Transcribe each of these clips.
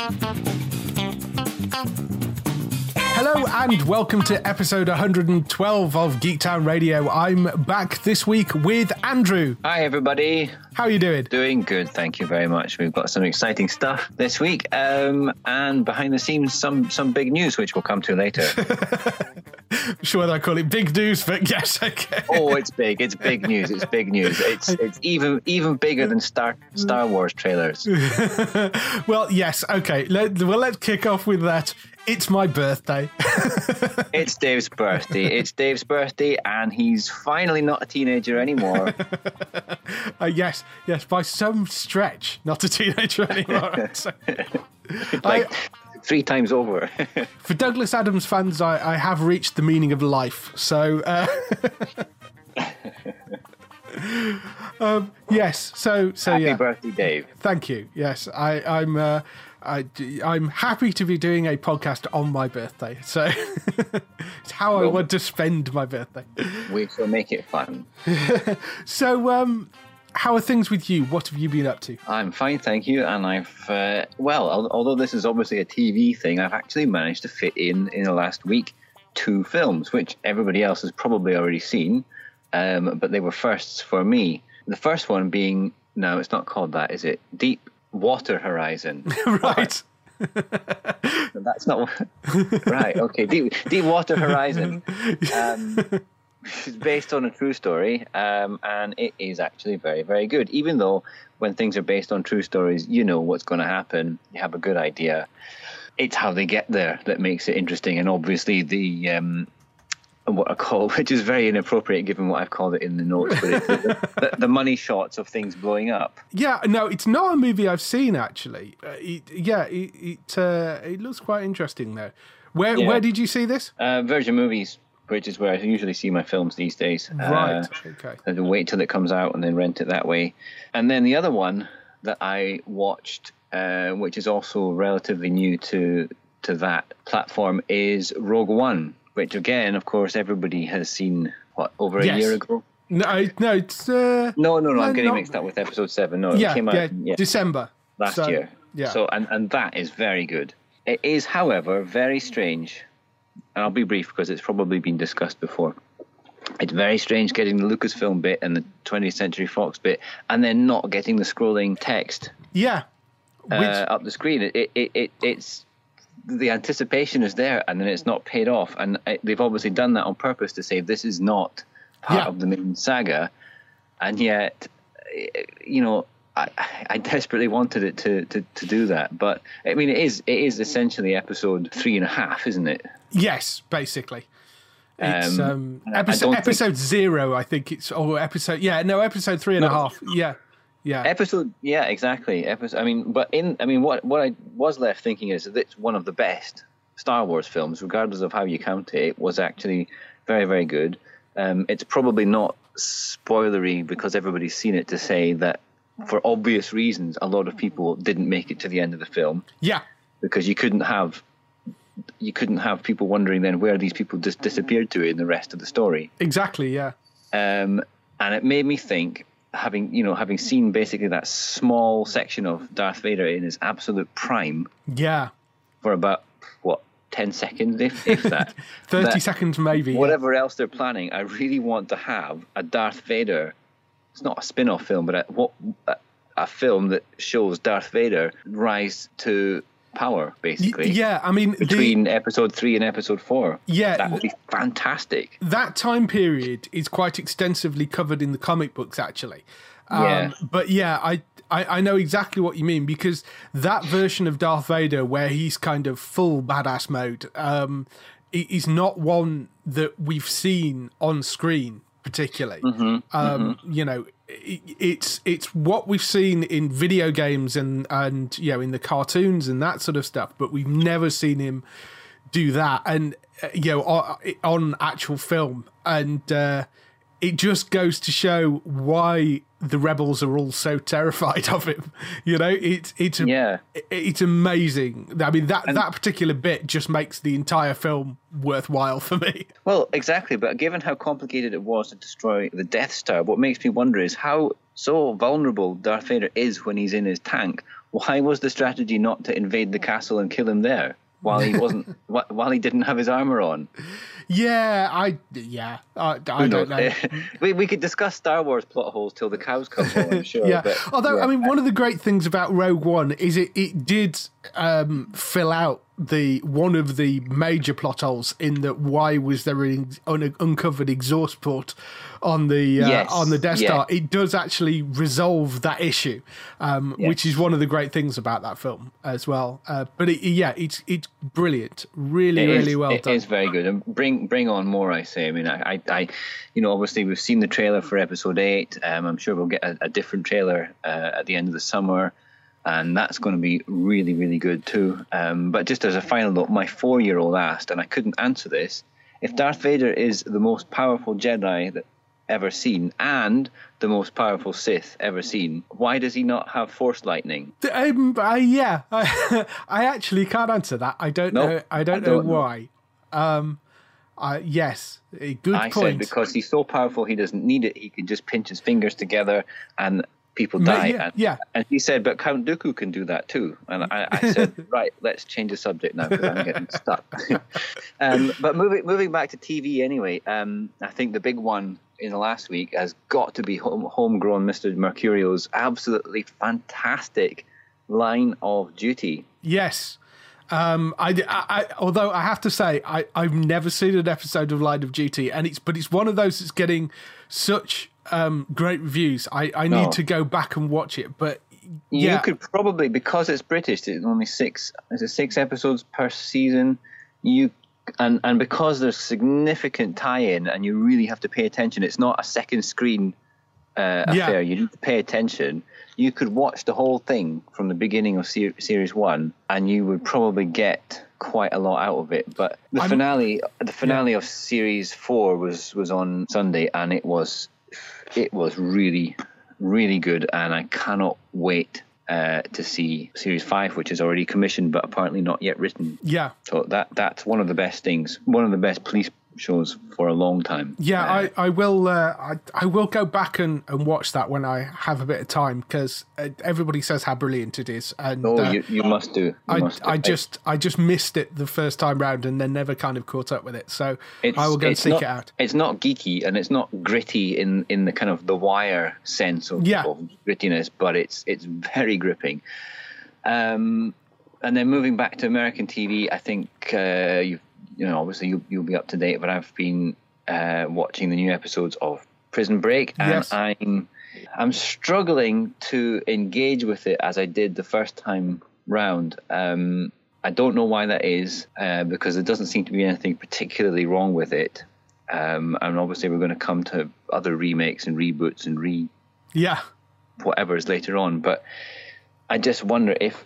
Thank you. Hello and welcome to episode 112 of Geektown Radio. I'm back this week with Andrew. Hi, everybody. How are you doing? Doing good, thank you very much. We've got some exciting stuff this week, um, and behind the scenes, some some big news, which we'll come to later. sure, I call it big news, but yes, okay. oh, it's big! It's big news! It's big news! It's it's even even bigger than Star Star Wars trailers. well, yes, okay. Let, well, let's kick off with that. It's my birthday. it's Dave's birthday. It's Dave's birthday, and he's finally not a teenager anymore. uh, yes, yes, by some stretch, not a teenager anymore. like I, three times over. for Douglas Adams fans, I, I, have reached the meaning of life. So. Uh, um, yes, so so Happy yeah. birthday, Dave! Thank you. Yes, I, I'm. Uh, I, I'm happy to be doing a podcast on my birthday. So it's how well, I want to spend my birthday. We shall make it fun. so, um, how are things with you? What have you been up to? I'm fine, thank you. And I've, uh, well, although this is obviously a TV thing, I've actually managed to fit in in the last week two films, which everybody else has probably already seen, um, but they were firsts for me. The first one being, no, it's not called that, is it? Deep Water Horizon. right. That's not right. Okay, Deep, Deep Water Horizon. Um, it's based on a true story, um, and it is actually very, very good. Even though when things are based on true stories, you know what's going to happen. You have a good idea. It's how they get there that makes it interesting, and obviously the um, what I call, which is very inappropriate given what I've called it in the notes, but it's the, the, money shots of things blowing up. Yeah, no, it's not a movie I've seen actually. Uh, it, yeah, it it, uh, it, looks quite interesting though. Where yeah. where did you see this? Uh, Virgin Movies, which is where I usually see my films these days. Right. Uh, okay. I wait till it comes out and then rent it that way. And then the other one that I watched, uh, which is also relatively new to to that platform, is Rogue One which again, of course, everybody has seen what over a yes. year ago. No, no, it's uh, no, no, no. No, I'm getting not... mixed up with episode seven. No, yeah, it came out yeah, yeah. December last so, year. Yeah. So and and that is very good. It is, however, very strange. And I'll be brief because it's probably been discussed before. It's very strange getting the Lucasfilm bit and the 20th Century Fox bit, and then not getting the scrolling text. Yeah. Which... Uh, up the screen. It, it, it, it's the anticipation is there and then it's not paid off. And they've obviously done that on purpose to say this is not part yeah. of the main saga. And yet, you know, I, I desperately wanted it to, to, to do that. But I mean, it is it is essentially episode three and a half, isn't it? Yes, basically. It's um, um episode, episode think... zero, I think it's, or episode, yeah, no, episode three and no. a half. Yeah. Yeah. Episode. Yeah, exactly. Episode. I mean, but in. I mean, what what I was left thinking is that it's one of the best Star Wars films, regardless of how you count it. It was actually very very good. Um, it's probably not spoilery because everybody's seen it to say that for obvious reasons, a lot of people didn't make it to the end of the film. Yeah. Because you couldn't have you couldn't have people wondering then where these people just disappeared to in the rest of the story. Exactly. Yeah. Um, and it made me think having you know having seen basically that small section of Darth Vader in his absolute prime. Yeah. For about what ten seconds, if if that. Thirty that seconds, maybe. Whatever yeah. else they're planning, I really want to have a Darth Vader. It's not a spin-off film, but a, what a, a film that shows Darth Vader rise to power, basically. Yeah, I mean, between the, episode three and episode four. Yeah, that would be fantastic. That time period is quite extensively covered in the comic books, actually. Um, Yeah. But yeah, I, I I know exactly what you mean because that version of Darth Vader, where he's kind of full badass mode, um, is not one that we've seen on screen particularly. um, You know, it's it's what we've seen in video games and and you know in the cartoons and that sort of stuff, but we've never seen him do that and uh, you know on, on actual film. And uh, it just goes to show why the rebels are all so terrified of him you know it's it's Yeah. it- it's amazing i mean that that particular bit just makes the entire film worthwhile for me Well, exactly. But given how complicated it was to destroy the Death Star, what makes me wonder is how so vulnerable Darth Vader is when he's in his tank. Why was the strategy not to invade the castle and kill him there while he wasn't while he didn't have his armor on? yeah i yeah i, I don't know we we could discuss Star Wars plot holes till the cows come home. I'm sure. yeah. But, Although, yeah. I mean, one of the great things about Rogue One is it, it did um, fill out the one of the major plot holes in that why was there an un- uncovered exhaust port on the uh, Yes, on the Death yeah. Star? It does actually resolve that issue, um, which is one of the great things about that film as well. Uh, but it, yeah, it's it's brilliant, really, It is- really well it done. is very good, and bring bring on more. I say. I mean, I, I, I you know, obviously we've seen the trailer for episode eight. Um, I'm sure we'll get a, a different trailer uh, at the end of the summer, and that's going to be really, really good too. Um, but just as a final note, my four year old asked, and I couldn't answer this: if Darth Vader is the most powerful Jedi that ever seen and the most powerful Sith ever seen, why does he not have Force lightning? Um, I, yeah, I, I actually can't answer that. I don't No, know. I don't, I don't know know. why. Um, uh, yes, a good I point. said because he's so powerful, he doesn't need it. He can just pinch his fingers together and people die. yeah, and, yeah. and he said, but Count Dooku can do that too. And I, I said, right, let's change the subject now because I'm getting stuck. um, but moving moving back to TV anyway, um, I think the big one in the last week has got to be home, homegrown Mr. Mercurio's absolutely fantastic line of duty. Yes. Um, I, I, I- although I have to say, I, I've never seen an episode of Line of Duty, and it's but it's one of those that's getting such um, great reviews. I, I need No. to go back and watch it. But You could probably because it's British. It's only six. Is it six episodes per season? You and and because there's significant tie-in, and you really have to pay attention. It's not a second screen uh, Yeah. affair. You need to pay attention. You could watch the whole thing from the beginning of ser- series one, and you would probably get quite a lot out of it. But the I'm- finale, the finale of series four was was on Sunday, and it was it was really really good, and I cannot wait uh, to see series five, which is already commissioned but apparently not yet written. yeah, So that that's one of the best things, one of the best police shows for a long time. yeah. Uh, I, I will. Uh, I, I will go back and, and watch that when I have a bit of time because uh, everybody says how brilliant it is, and oh, uh, you, you must do. You I, must do. I just I just missed it the first time round and then never kind of caught up with it. So It's- I will go and seek not, it out. It's not geeky and it's not gritty in, in the kind of the wire sense of, Yeah. of grittiness, but it's it's very gripping. Um, and then moving back to American TV, I think uh, you you know obviously you'll, you'll be up to date, but I've been uh, watching the new episodes of Prison Break, and Yes. I'm I'm struggling to engage with it as I did the first time round. Um, I don't know why that is, uh, because there doesn't seem to be anything particularly wrong with it. Um, and obviously, we're going to come to other remakes and reboots and re Yeah, whatever's later on. But I just wonder if,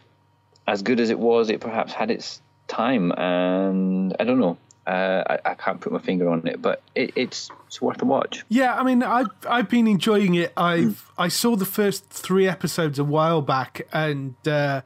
as good as it was, it perhaps had its time. And I don't know. Uh, I, I can't put my finger on it, but it, it's it's worth a watch. Yeah, I mean, I've I've been enjoying it. I've I saw the first three episodes a while back, and uh,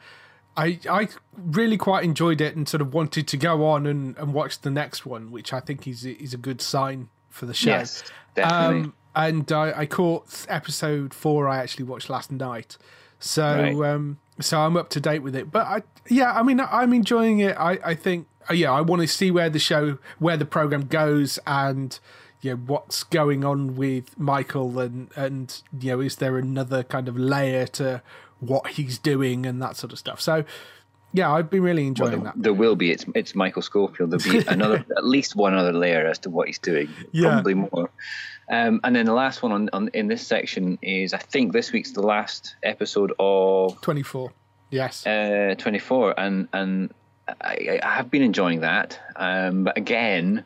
I I really quite enjoyed it, and sort of wanted to go on and, and watch the next one, which I think is is a good sign for the show. Yes, definitely. Um, and I, I caught episode four. I actually watched last night, so Right. um, so I'm up to date with it. But I, yeah, I mean, I'm enjoying it. I, I think, uh, yeah, I want to see where the show, where the program goes, and you know what's going on with Michael, and and you know, is there another kind of layer to what he's doing and that sort of stuff. So. Yeah, I've been really enjoying Well, there, that. there will be. It's it's Michael Scofield. There'll be another, at least one other layer as to what he's doing. Yeah. Probably more. Um, and then the last one on, on in this section is I think this week's the last episode of 24. Yes. uh, 24, and and I, I have been enjoying that. Um, but again,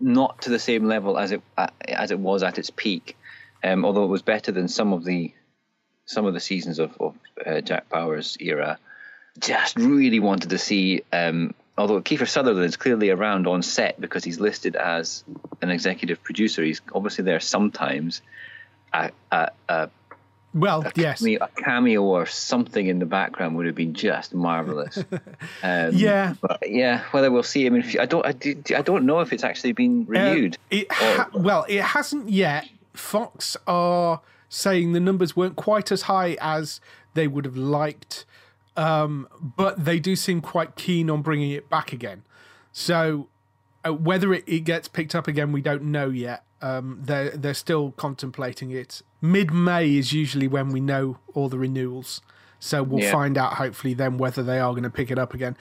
not to the same level as it uh, as it was at its peak. Um, although it was better than some of the some of the seasons of, of uh, Jack Bauer's era. Just really wanted to see. Um, although Kiefer Sutherland is clearly around on set because he's listed as an executive producer, he's obviously there sometimes. A, a, a well, yes. me a cameo or something in the background would have been just marvelous. Um, Yeah. yeah. Whether we'll see him in, I don't, I, do- I don't know if it's actually been renewed. Uh, it ha- well, it hasn't yet. Fox are saying the numbers weren't quite as high as they would have liked, um, but they do seem quite keen on bringing it back again. So uh, whether it, it gets picked up again, we don't know yet. Um, they're they're still contemplating it. Mid May is usually when we know all the renewals, so we'll Yeah. find out hopefully then whether they are going to pick it up again.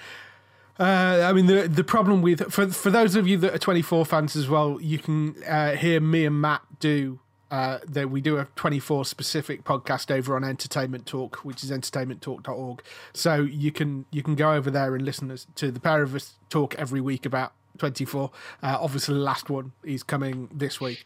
Uh, I mean, the the problem with for for those of you that are 24 fans as well, you can uh, hear me and Matt do. Uh, that we do a 24 specific podcast over on Entertainment Talk, which is entertainmenttalk.org. So you can you can go over there and listen to the pair of us talk every week about 24. Uh, obviously, the last one is coming this week.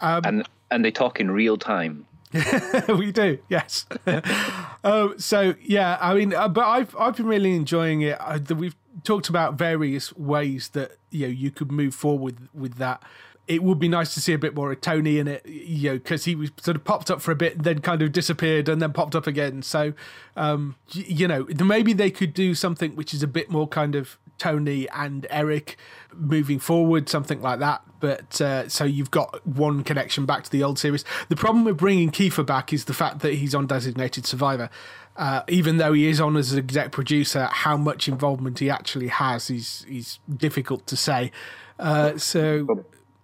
and and they talk in real time. we do, yes. um, so yeah, I mean, uh, but I've I've been really enjoying it. The, we've talked about various ways that you know you could move forward with that. It would be nice to see a bit more of Tony in it, you know, because he was sort of popped up for a bit, and then kind of disappeared, and then popped up again. So, um, you know, maybe they could do something which is a bit more kind of Tony and Eric moving forward, something like that. But uh, so you've got one connection back to the old series. The problem with bringing Kiefer back is the fact that he's on Designated Survivor. Uh, even though he is on as exec producer, how much involvement he actually has is is difficult to say. Uh, so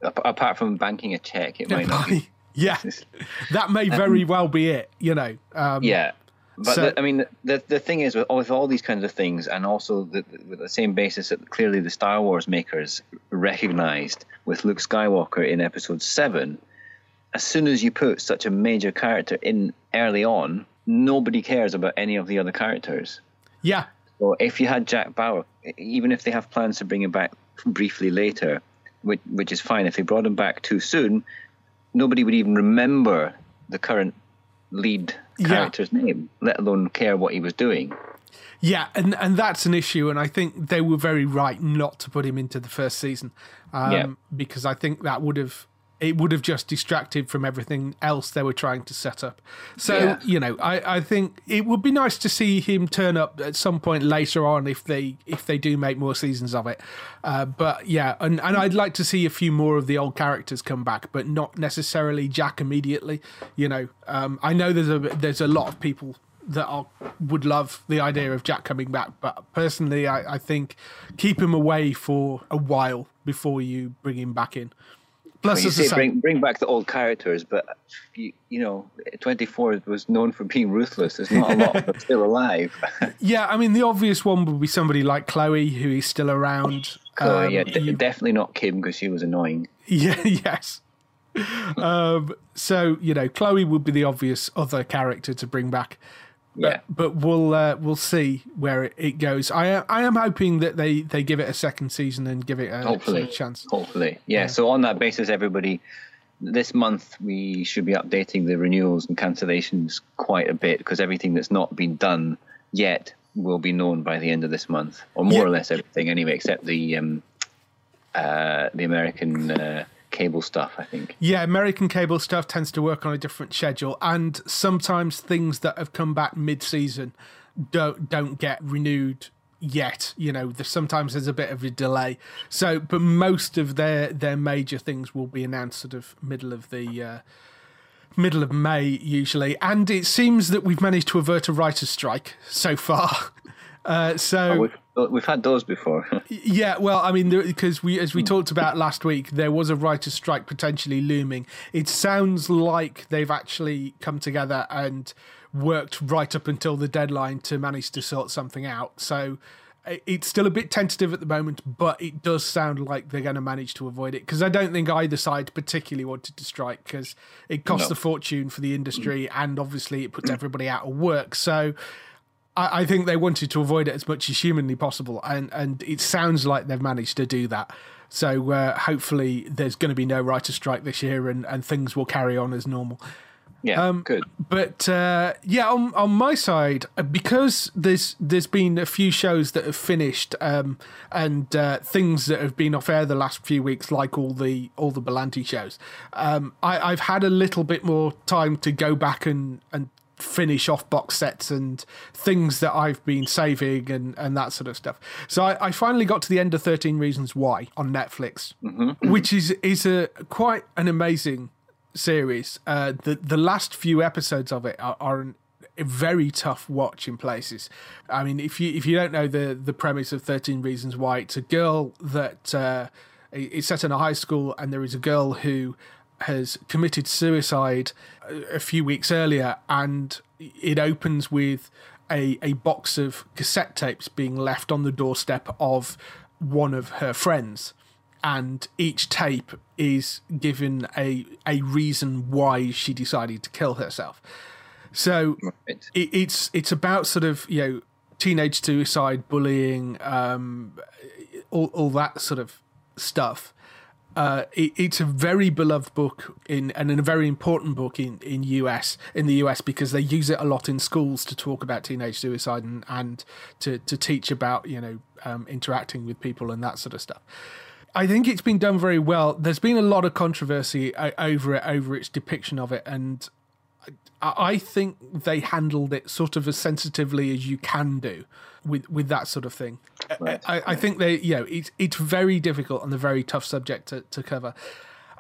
Apart from banking a check, it might not. Be. yeah, that may very well be it. You know, um, Yeah. But So- the, I mean, the the thing is with, with all these kinds of things, and also the, with the same basis that clearly the Star Wars makers recognized with Luke Skywalker in Episode Seven, as soon as you put such a major character in early on, nobody cares about any of the other characters. yeah, So if you had Jack Bauer, even if they have plans to bring him back briefly later, which, which is fine, if they brought him back too soon, nobody would even remember the current lead Yeah. character's name, let alone care what he was doing. Yeah, and and that's an issue, and I think they were very right not to put him into the first season, um, Yeah. because I think that would have it would have just distracted from everything else they were trying to set up. So Yeah. you know, I, I think it would be nice to see him turn up at some point later on if they if they do make more seasons of it. Uh, but yeah, and and I'd like to see a few more of the old characters come back, but not necessarily Jack immediately. You know, um, I know there's a there's a lot of people that are, would love the idea of Jack coming back, but personally, I, I think keep him away for a while before you bring him back in. Plus, You say bring bring back the old characters, but you, you know, 24 was known for being ruthless. There's not a lot them still alive. yeah, I mean, the obvious one would be somebody like Chloe, who is still around. so Um, yeah, d- you- definitely not Kim because she was annoying. Yeah, yes. um, so you know, Chloe would be the obvious other character to bring back. But, Yeah. but we'll uh, we'll see where it, it goes. I am I am hoping that they, they give it a second season and give it a, Hopefully. a chance. Hopefully, yeah. So on that basis, everybody, this month we should be updating the renewals and cancellations quite a bit because everything that's not been done yet will be known by the end of this month, or more Yeah. or less everything anyway, except the um, uh, the American uh, cable stuff. I think. Yeah, American cable stuff tends to work on a different schedule, and sometimes things that have come back mid-season don't don't get renewed yet. You know, there's, sometimes there's a bit of a delay. So, but most of their their major things will be announced sort of middle of the. Uh, Middle of May, usually, and it seems that we've managed to avert a writer's strike so far. Uh, so We've had those before. yeah, well, I mean, because we, as we hmm. talked about last week, there was a writer's strike potentially looming. It sounds like they've actually come together and worked right up until the deadline to manage to sort something out. So it's still a bit tentative at the moment, but it does sound like they're going to manage to avoid it because I don't think either side particularly wanted to strike because it costs no. a fortune for the industry hmm. and obviously it puts hmm. everybody out of work. So I, I, think they wanted to avoid it as much as humanly possible, and and it sounds like they've managed to do that. So uh, hopefully there's going to be no writer strike this year, and, and things will carry on as normal. Yeah, um, good. But uh, yeah, on on my side, uh, because there's there's been a few shows that have finished, um, and uh, things that have been off air the last few weeks, like all the all the Berlanti shows. Um, I, I've had a little bit more time to go back and and finish off box sets and things that I've been saving and, and that sort of stuff. So I, I finally got to the end of 13 Reasons Why on Netflix, mm-hmm. which is is a quite an amazing series. Uh, the the last few episodes of it are, are an, a very tough watch in places. I mean, if you if you don't know the the premise of Thirteen Reasons Why, it's a girl that uh, it's set in a high school, and there is a girl who has committed suicide a few weeks earlier, and it opens with a a box of cassette tapes being left on the doorstep of one of her friends and each tape is given a a reason why she decided to kill herself. So right. it, it's it's about sort of you know teenage suicide, bullying, um, all all that sort of stuff. Uh, it, it's a very beloved book in and a very important book in, in US in the US because they use it a lot in schools to talk about teenage suicide and, and to, to teach about you know um, interacting with people and that sort of stuff. I think it's been done very well. There's been a lot of controversy over it, over its depiction of it, and I think they handled it sort of as sensitively as you can do with with that sort of thing. Right. I, I, think they, you know, it's it's very difficult and a very tough subject to, to cover.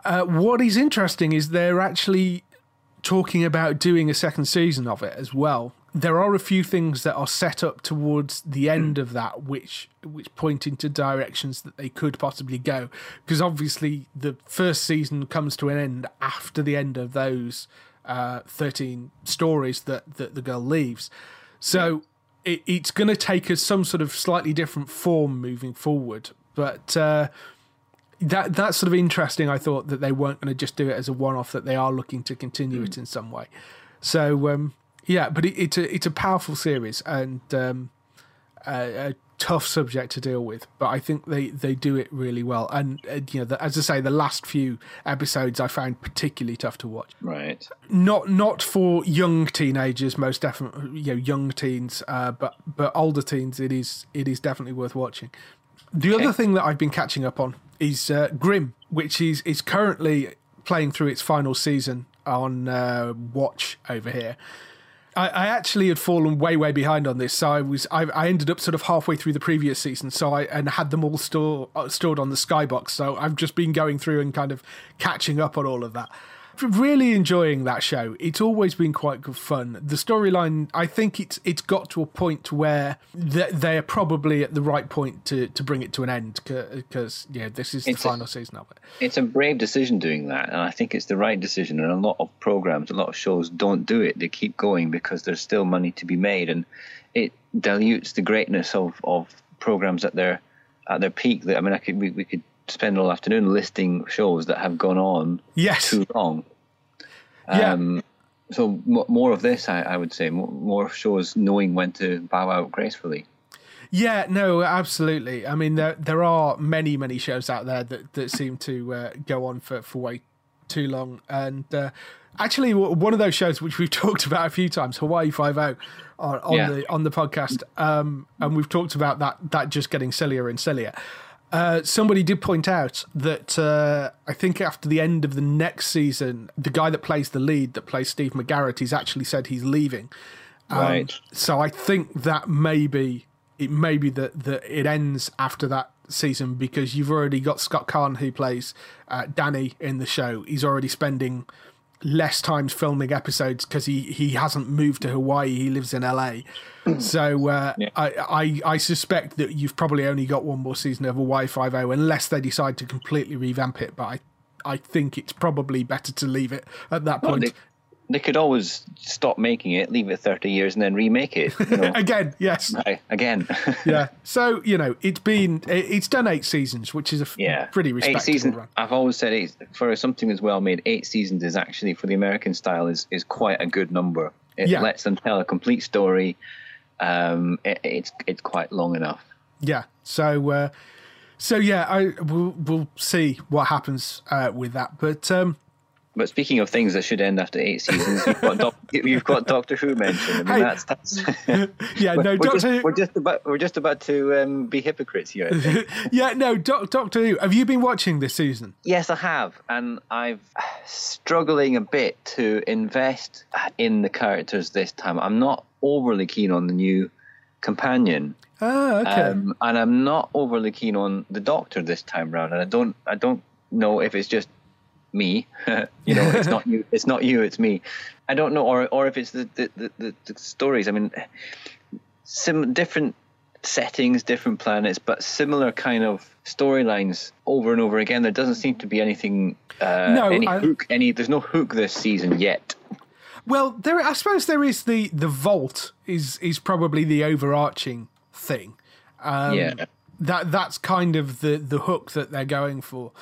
Uh, what is interesting is they're actually talking about doing a second season of it as well there are a few things that are set up towards the end of that which which point into directions that they could possibly go because obviously the first season comes to an end after the end of those uh, 13 stories that, that the girl leaves so. It, it's going to take us some sort of slightly different form moving forward but uh, that that's sort of interesting i thought that they weren't going to just do it as a one-off that they are looking to continue mm. it in some way so um, yeah, but it, it's a it's a powerful series and um, a, a, tough subject to deal with. But I think they, they do it really well. And uh, you know, the, as I say, the last few episodes I found particularly tough to watch. Right. Not not for young teenagers, most definitely. You know, young teens, uh, but but older teens, it is it is definitely worth watching. The okay. other thing that I've been catching up on is uh, Grimm, which is is currently playing through its final season on uh, Watch over here. I, I, actually had fallen way, way behind on this. So I was, I, I, ended up sort of halfway through the previous season. So I and had them all store, uh, stored on the Skybox. So I've just been going through and kind of catching up on all of that really enjoying that show. It's always been quite good fun. The storyline, I think it's it's got to a point where they are probably at the right point to, to bring it to an end because yeah, this is it's the final a, season of it. It's a brave decision doing that, and I think it's the right decision. And a lot of programs, a lot of shows don't do it. They keep going because there's still money to be made, and it dilutes the greatness of of programs at their at their peak. That I mean, I could we, we could spend all afternoon listing shows that have gone on yes. too long. Um, yeah. So m- more of this, I, I would say, more, more shows knowing when to bow out gracefully. Yeah, no, absolutely. I mean, there there are many many shows out there that, that seem to uh, go on for, for way too long. And uh, actually, one of those shows which we've talked about a few times, Hawaii Five O, on, on yeah. the on the podcast, um, and we've talked about that that just getting sillier and sillier. Uh, somebody did point out that uh, I think after the end of the next season, the guy that plays the lead, that plays Steve McGarrett, he's actually said he's leaving. Um, right. So I think that maybe it may be that, that it ends after that season because you've already got Scott Caan who plays uh, Danny in the show. He's already spending less times filming episodes because he, he hasn't moved to Hawaii. He lives in LA. so uh, yeah. I, I, I suspect that you've probably only got one more season of Hawaii Five O unless they decide to completely revamp it. But I I think it's probably better to leave it at that point. Well, they could always stop making it, leave it 30 years, and then remake it. You know? Again, yes. Right, again. yeah. So, you know, it's been, it's done eight seasons, which is a yeah. pretty Eight respectable run. I've always said eight, for something as well made, eight seasons is actually, for the American style, is, is quite a good number. It Yeah. lets them tell a complete story. Um, it, it's it's quite long enough. Yeah. So, uh, so yeah, I we'll, we'll see what happens uh, with that. But um, But speaking of things that should end after eight seasons, you've got, doc, you've got Doctor Who mentioned. I mean, that's that's. yeah, no, we're, Doctor just, Who. we're just about we're just about to um, be hypocrites here. I think. yeah, no, Doc, Doctor Who. Have you been watching this season? yes, I have, and I'm struggling a bit to invest in the characters this time. I'm not overly keen on the new companion. Ah, okay. Um, and I'm not overly keen on the Doctor this time round, and I don't I don't know if it's just me. you know, it's not you. It's not you. It's me. I don't know, or or if it's the the, the, the, stories. I mean, sim different settings, different planets, but similar kind of storylines over and over again. There doesn't seem to be anything. Uh, No, any I- hook. Any there's no hook this season yet. Well, there. I suppose there is the the vault is is probably the overarching thing. Um, yeah. That that's kind of the the hook that they're going for.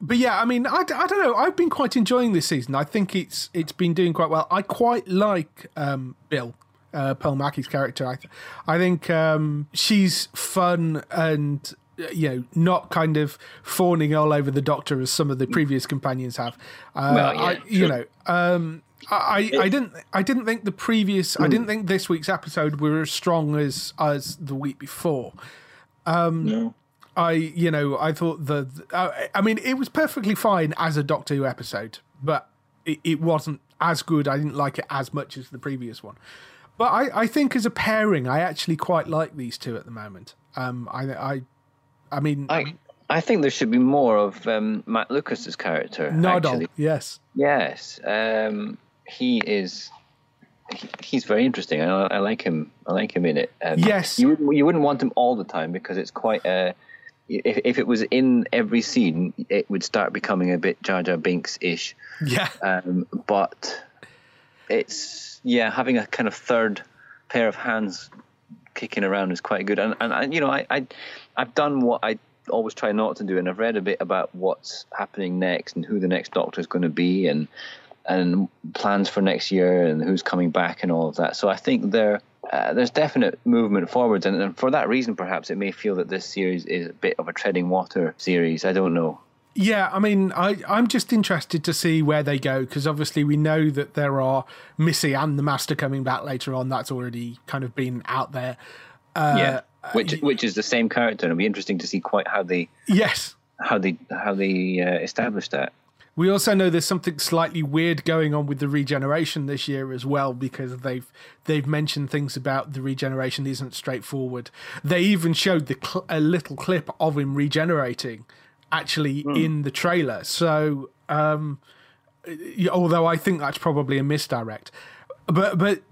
But yeah, I mean, I, I don't know. I've been quite enjoying this season. I think it's it's been doing quite well. I quite like um, Bill, uh, Pearl Mackie's character. I th- I think um, she's fun and uh, you know not kind of fawning all over the Doctor as some of the previous companions have. Uh, Well, yeah, I, you know. Um, I, I didn't I didn't think the previous I didn't think this week's episode were as strong as as the week before. no. I you know I thought the I, I mean it was perfectly fine as a Doctor Who episode, but it, it wasn't as good. I didn't like it as much as the previous one. But I, I think as a pairing, I actually quite like these two at the moment. Um, I I I mean I I think there should be more of um, Matt Lucas's character. Nardole, yes, Yes, um, he is. he- He's very interesting. I, I like him. I like him in it. Um, Yes. you wouldn't, you wouldn't want him all the time because it's quite a. If if it was in every scene, it would start becoming a bit Jar Jar Binks ish. yeah, Um, but it's yeah, having a kind of third pair of hands kicking around is quite good. And and, and you know, I, I I've done what I always try not to do, and I've read a bit about what's happening next and who the next Doctor is going to be, and and plans for next year and who's coming back and all of that. So I think there. Uh, there's definite movement forwards, and, and for that reason, perhaps it may feel that this series is a bit of a treading water series. I don't know. Yeah, I mean, I, I'm just interested to see where they go because obviously we know that there are Missy and the Master coming back later on. That's already kind of been out there. Uh, yeah, which which is the same character, and it'll be interesting to see quite how they Yes. how they how they uh, establish that. We also know there's something slightly weird going on with the regeneration this year as well because they've they've mentioned things about the regeneration isn't straightforward. They even showed the cl- a little clip of him regenerating actually in the trailer. So um, although I think that's probably a misdirect, but but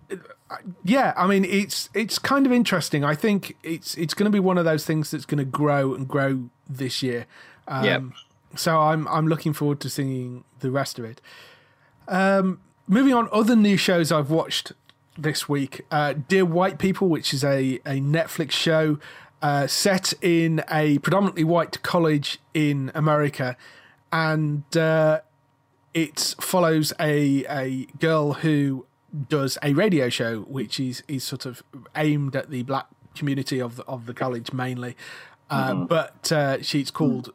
yeah, I mean it's it's kind of interesting. I think it's it's going to be one of those things that's going to grow and grow this year. Um, Yep. So I'm I'm looking forward to seeing the rest of it. Um, moving on, other new shows I've watched this week: uh, Dear White People, which is a a Netflix show uh, set in a predominantly white college in America, and uh, it follows a a girl who does a radio show, which is is sort of aimed at the black community of the, of the college mainly, uh, but uh, she's called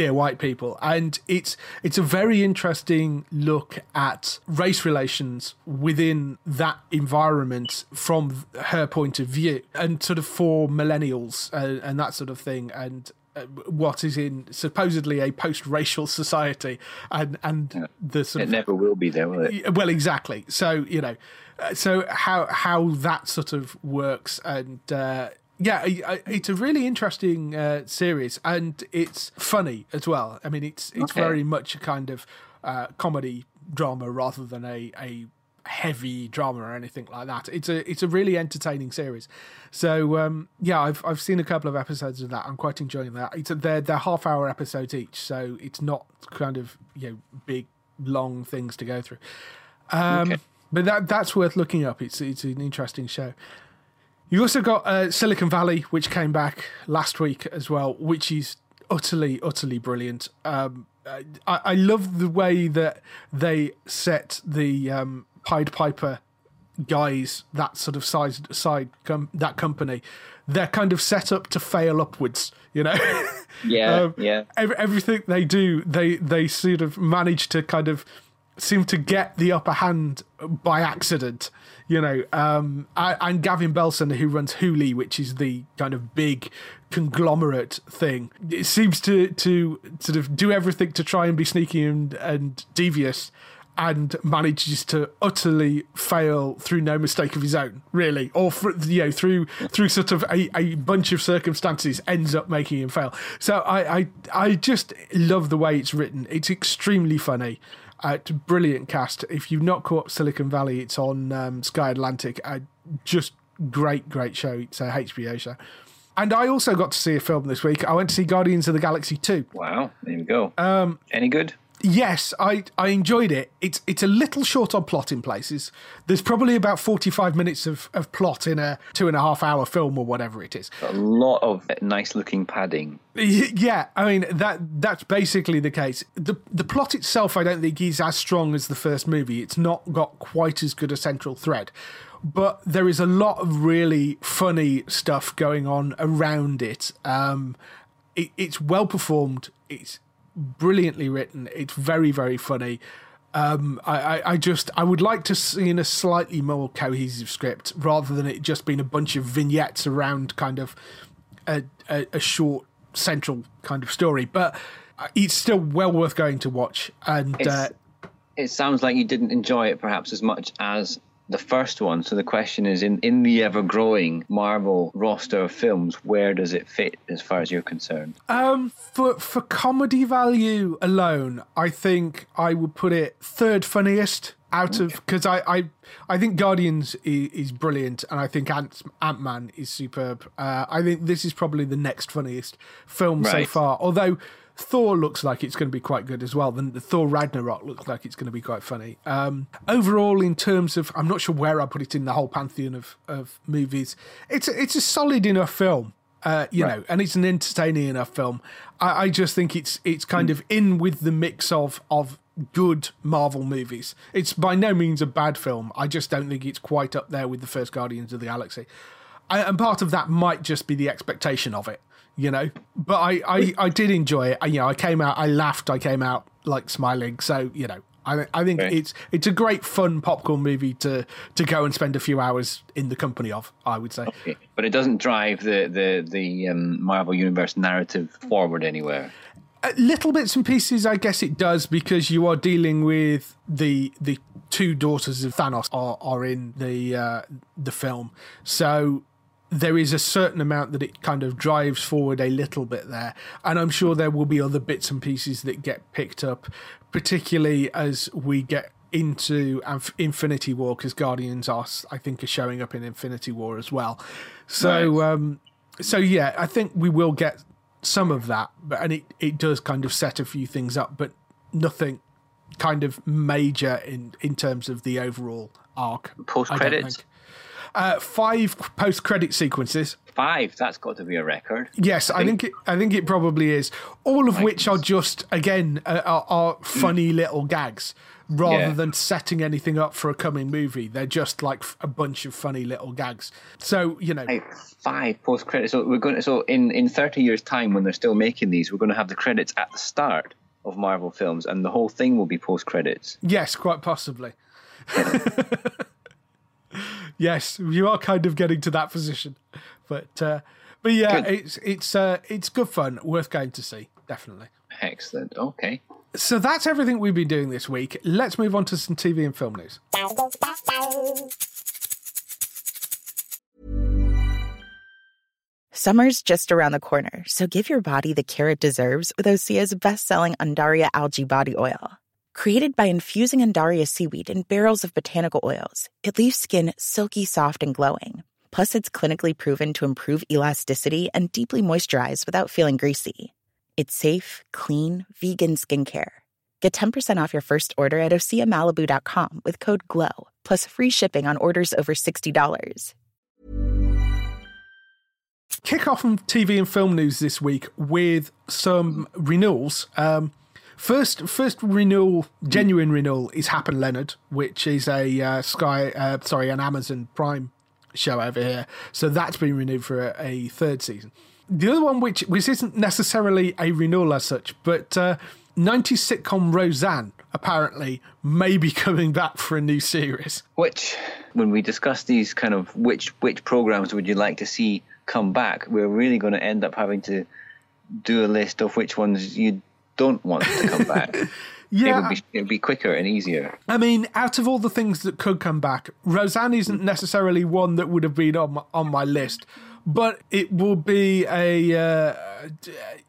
Dear White People, and it's it's a very interesting look at race relations within that environment from her point of view, and sort of for millennials uh, and that sort of thing, and uh, what is in supposedly a post-racial society, and and the sort It of never will be there, will it? well exactly. So you know uh, so how how that sort of works and uh yeah, it's a really interesting uh, series, and it's funny as well. I mean, it's it's Okay. very much a kind of uh, comedy drama rather than a, a heavy drama or anything like that. It's a it's a really entertaining series. So um, yeah, I've I've seen a couple of episodes of that. I'm quite enjoying that. It's a, they're they're half hour episodes each, so it's not kind of you know big long things to go through. Um, okay. But that that's worth looking up. It's it's an interesting show. You also got uh, Silicon Valley, which came back last week as well, which is utterly, utterly brilliant. Um, I, I, love the way that they set the um, Pied Piper guys, that sort of size, side com- that company, they're kind of set up to fail upwards. You know, yeah, um, yeah. Every, everything they do, they they sort of manage to kind of seem to get the upper hand by accident you know, um, and Gavin Belson, who runs Hooli, which is the kind of big conglomerate thing, it seems to to sort of do everything to try and be sneaky and, and devious, and manages to utterly fail through no mistake of his own, really, or for, you know through through sort of a, a bunch of circumstances ends up making him fail. So I I I just love the way it's written. It's extremely funny. Uh, brilliant cast. If you've not caught Silicon Valley, it's on um, Sky Atlantic. Uh, just great, great show. It's a HBO show. And I also got to see a film this week. I went to see Guardians of the Galaxy 2. Wow, there we go. Um, Any good? Yes, I I enjoyed it. It's it's a little short on plot in places. There's probably about 45 minutes of, of plot in a two and a half hour film or whatever it is. A lot of nice looking padding. Yeah, I mean that that's basically the case. The the plot itself I don't think is as strong as the first movie. It's not got quite as good a central thread. But there is a lot of really funny stuff going on around it. Um, it it's well performed. It's brilliantly written. It's very, very funny. Um, I, I, I, just I would like to see in a slightly more cohesive script rather than it just being a bunch of vignettes around kind of a, a, a short central kind of story. But it's still well worth going to watch. And uh, it sounds like you didn't enjoy it perhaps as much as the first one. So the question is in, in the ever growing Marvel roster of films, where does it fit as far as you're concerned? Um, for for comedy value alone, I think I would put it third funniest out of because I, I I think Guardians is, is brilliant and I think Ant Ant Man is superb. Uh, I think this is probably the next funniest film right. so far. Although Thor looks like it's going to be quite good as well. Then the Thor Ragnarok looks like it's going to be quite funny. Um, overall, in terms of, I'm not sure where I put it in the whole pantheon of, of movies. It's a, it's a solid enough film. Uh, you right. know, and it's an entertaining enough film. I, I just think it's it's kind mm. of in with the mix of of good Marvel movies. It's by no means a bad film. I just don't think it's quite up there with the first Guardians of the Galaxy. I, and part of that might just be the expectation of it you know. But I, I, I did enjoy it. I, you know, I came out, I laughed, I came out like smiling. So you know, I, I think okay. it's it's a great fun popcorn movie to to go and spend a few hours in the company of. I would say, okay. but it doesn't drive the the the um, Marvel Universe narrative forward anywhere. Uh, little bits and pieces, I guess it does, because you are dealing with the the two daughters of Thanos are, are in the uh, the film, so there is a certain amount that it kind of drives forward a little bit there. And I'm sure there will be other bits and pieces that get picked up, particularly as we get into Infinity War, because Guardians are, I think, are showing up in Infinity War as well. So, right. um, so yeah, I think we will get some of that, but and it, it does kind of set a few things up, but nothing kind of major in in terms of the overall arc. Post credits. Uh, five post-credit sequences. Five. That's got to be a record. Yes, I think, I think it. I think it probably is. All of which are just again uh, are, are, funny mm. little gags rather yeah. than setting anything up for a coming movie. They're just like a bunch of funny little gags. So you know, five, five post credits. So we're going. To, so in in thirty years' time, when they're still making these, we're going to have the credits at the start of Marvel films, and the whole thing will be post credits. Yes, quite possibly. yes, you are kind of getting to that position, but uh, but yeah, good. it's it's uh, it's good fun, worth going to see, definitely. Excellent. Okay. So that's everything we've been doing this week. Let's move on to some TV and film news. Summer's just around the corner, so give your body the care it deserves with Osea's best-selling Undaria algae body oil. Created by infusing Undaria seaweed in barrels of botanical oils, it leaves skin silky soft and glowing. Plus, it's clinically proven to improve elasticity and deeply moisturize without feeling greasy. It's safe, clean, vegan skincare. Get 10% off your first order at oseamalibu.com with code GLOW, plus free shipping on orders over $60. Kick off from TV and film news this week with some renewals. Um, first, first renewal, genuine renewal, is Hap and Leonard, which is a uh, Sky, uh, sorry, an Amazon Prime show over here. So that's been renewed for a, a third season. The other one, which which isn't necessarily a renewal as such, but uh, 90s sitcom Roseanne apparently may be coming back for a new series. Which, when we discuss these kind of which which programs would you like to see come back, we're really going to end up having to do a list of which ones you don't want to come back. Yeah. It would, be, it would be quicker and easier. I mean, out of all the things that could come back, Roseanne isn't necessarily one that would have been on my, on my list, but it will be a. Uh,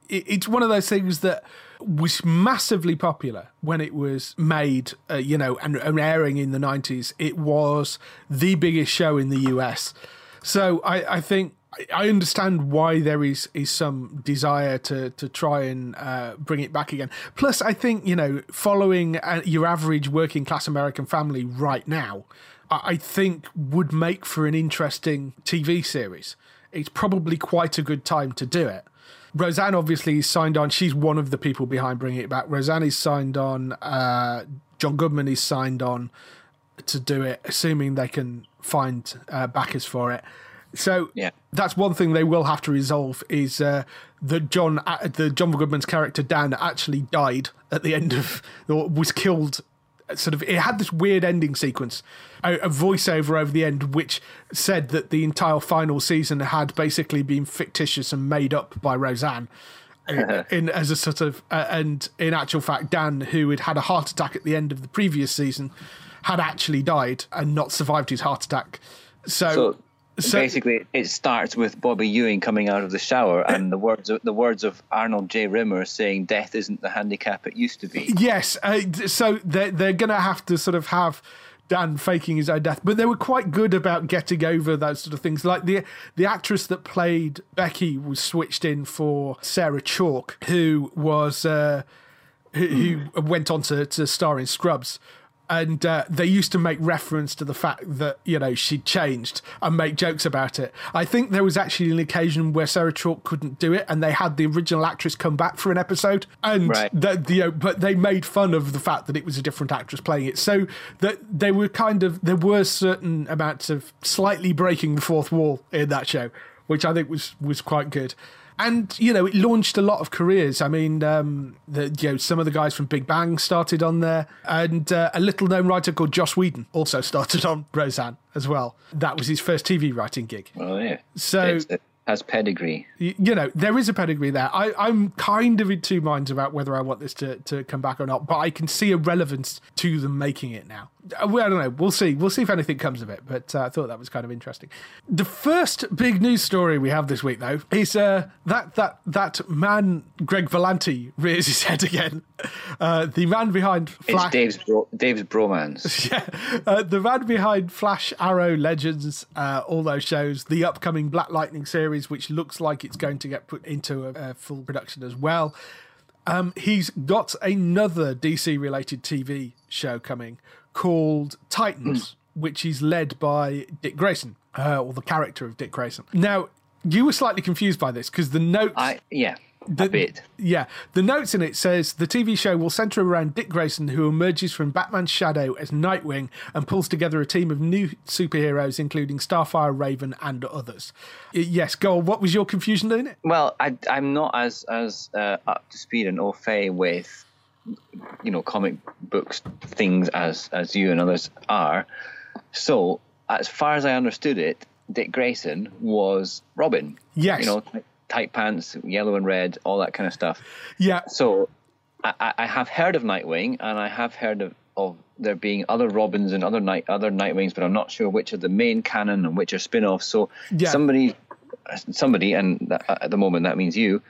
it, it's one of those things that was massively popular when it was made, uh, you know, and, and airing in the 90s. It was the biggest show in the US. So I, I think I understand why there is is some desire to to try and uh, bring it back again. Plus, I think you know, following uh, your average working class American family right now, I, I think would make for an interesting TV series. It's probably quite a good time to do it. Roseanne obviously signed on. She's one of the people behind bringing it back. Roseanne is signed on. Uh, John Goodman is signed on to do it, assuming they can find uh, backers for it. So Yeah. that's one thing they will have to resolve is uh, that John, uh, the John Goodman's character Dan, actually died at the end of, or was killed. Sort of, it had this weird ending sequence, a, a voiceover over the end, which said that the entire final season had basically been fictitious and made up by Roseanne. in, in as a sort of, uh, and in actual fact, Dan, who had had a heart attack at the end of the previous season, had actually died and not survived his heart attack. So, So, so- basically, it starts with Bobby Ewing coming out of the shower and the words of the words of Arnold J. Rimmer saying, "Death isn't the handicap it used to be." Yes, uh, so they're they're going to have to sort of have Dan faking his own death, but they were quite good about getting over those sort of things. Like the the actress that played Becky was switched in for Sarah Chalke, who was uh, who, who went on to to star in Scrubs. And uh, they used to make reference to the fact that you know she'd changed and make jokes about it. I think there was actually an occasion where Sarah Chalke couldn't do it, and they had the original actress come back for an episode, and Right. that you know, but they made fun of the fact that it was a different actress playing it. So that they were kind of there were certain amounts of slightly breaking the fourth wall in that show, which I think was was quite good. And you know, it launched a lot of careers. I mean, um, the, you know, some of the guys from Big Bang started on there, and uh, a little-known writer called Joss Whedon also started on Roseanne as well. That was his first TV writing gig. Oh yeah. So- It's- it has pedigree. You know, there is a pedigree there. I, I'm kind of in two minds about whether I want this to, to come back or not, but I can see a relevance to them making it now. Uh, I don't know. We'll see. We'll see if anything comes of it, but uh, I thought that was kind of interesting. The first big news story we have this week, though, is uh, that, that, that man, Greg Berlanti, rears his head again. Uh, the man behind It's Dave's bro- Dave's bromance. Yeah, uh, the man behind Flash, Arrow, Legends, uh, all those shows, the upcoming Black Lightning series, which looks like it's going to get put into a, a full production as well. Um, he's got another DC related TV show coming called Titans, which is led by Dick Grayson, uh, or the character of Dick Grayson. Now, you were slightly confused by this because the notes. I yeah, The- a bit. Yeah, the notes in it says the TV show will center around Dick Grayson, who emerges from Batman's shadow as Nightwing and pulls together a team of new superheroes, including Starfire, Raven, and others. Yes, go. on, What was your confusion in it? Well, I, I'm not as as uh, up to speed and au fait with you know comic books things as as you and others are. So, as far as I understood it, Dick Grayson was Robin. Yes. You know, tight pants, yellow and red, all that kind of stuff. Yeah, So, I, I- have heard of Nightwing, and I have heard of, of there being other Robins and other night other Nightwings, but I'm not sure which are the main canon and which are spin-offs. So, Yeah. somebody, somebody, and uh, at the moment that means you,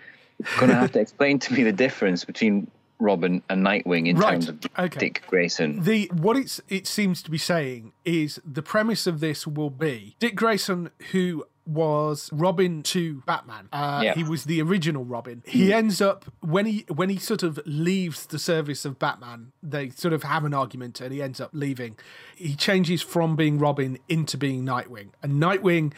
going to have to explain to me the difference between Robin and Nightwing in Right. terms of Okay. Dick Grayson. the what it's it seems to be saying is the premise of this will be Dick Grayson, who was Robin to Batman. Uh, Yeah. He was the original Robin. He ends up when he when he sort of leaves the service of Batman. They sort of have an argument, and he ends up leaving. He changes from being Robin into being Nightwing, and Nightwing.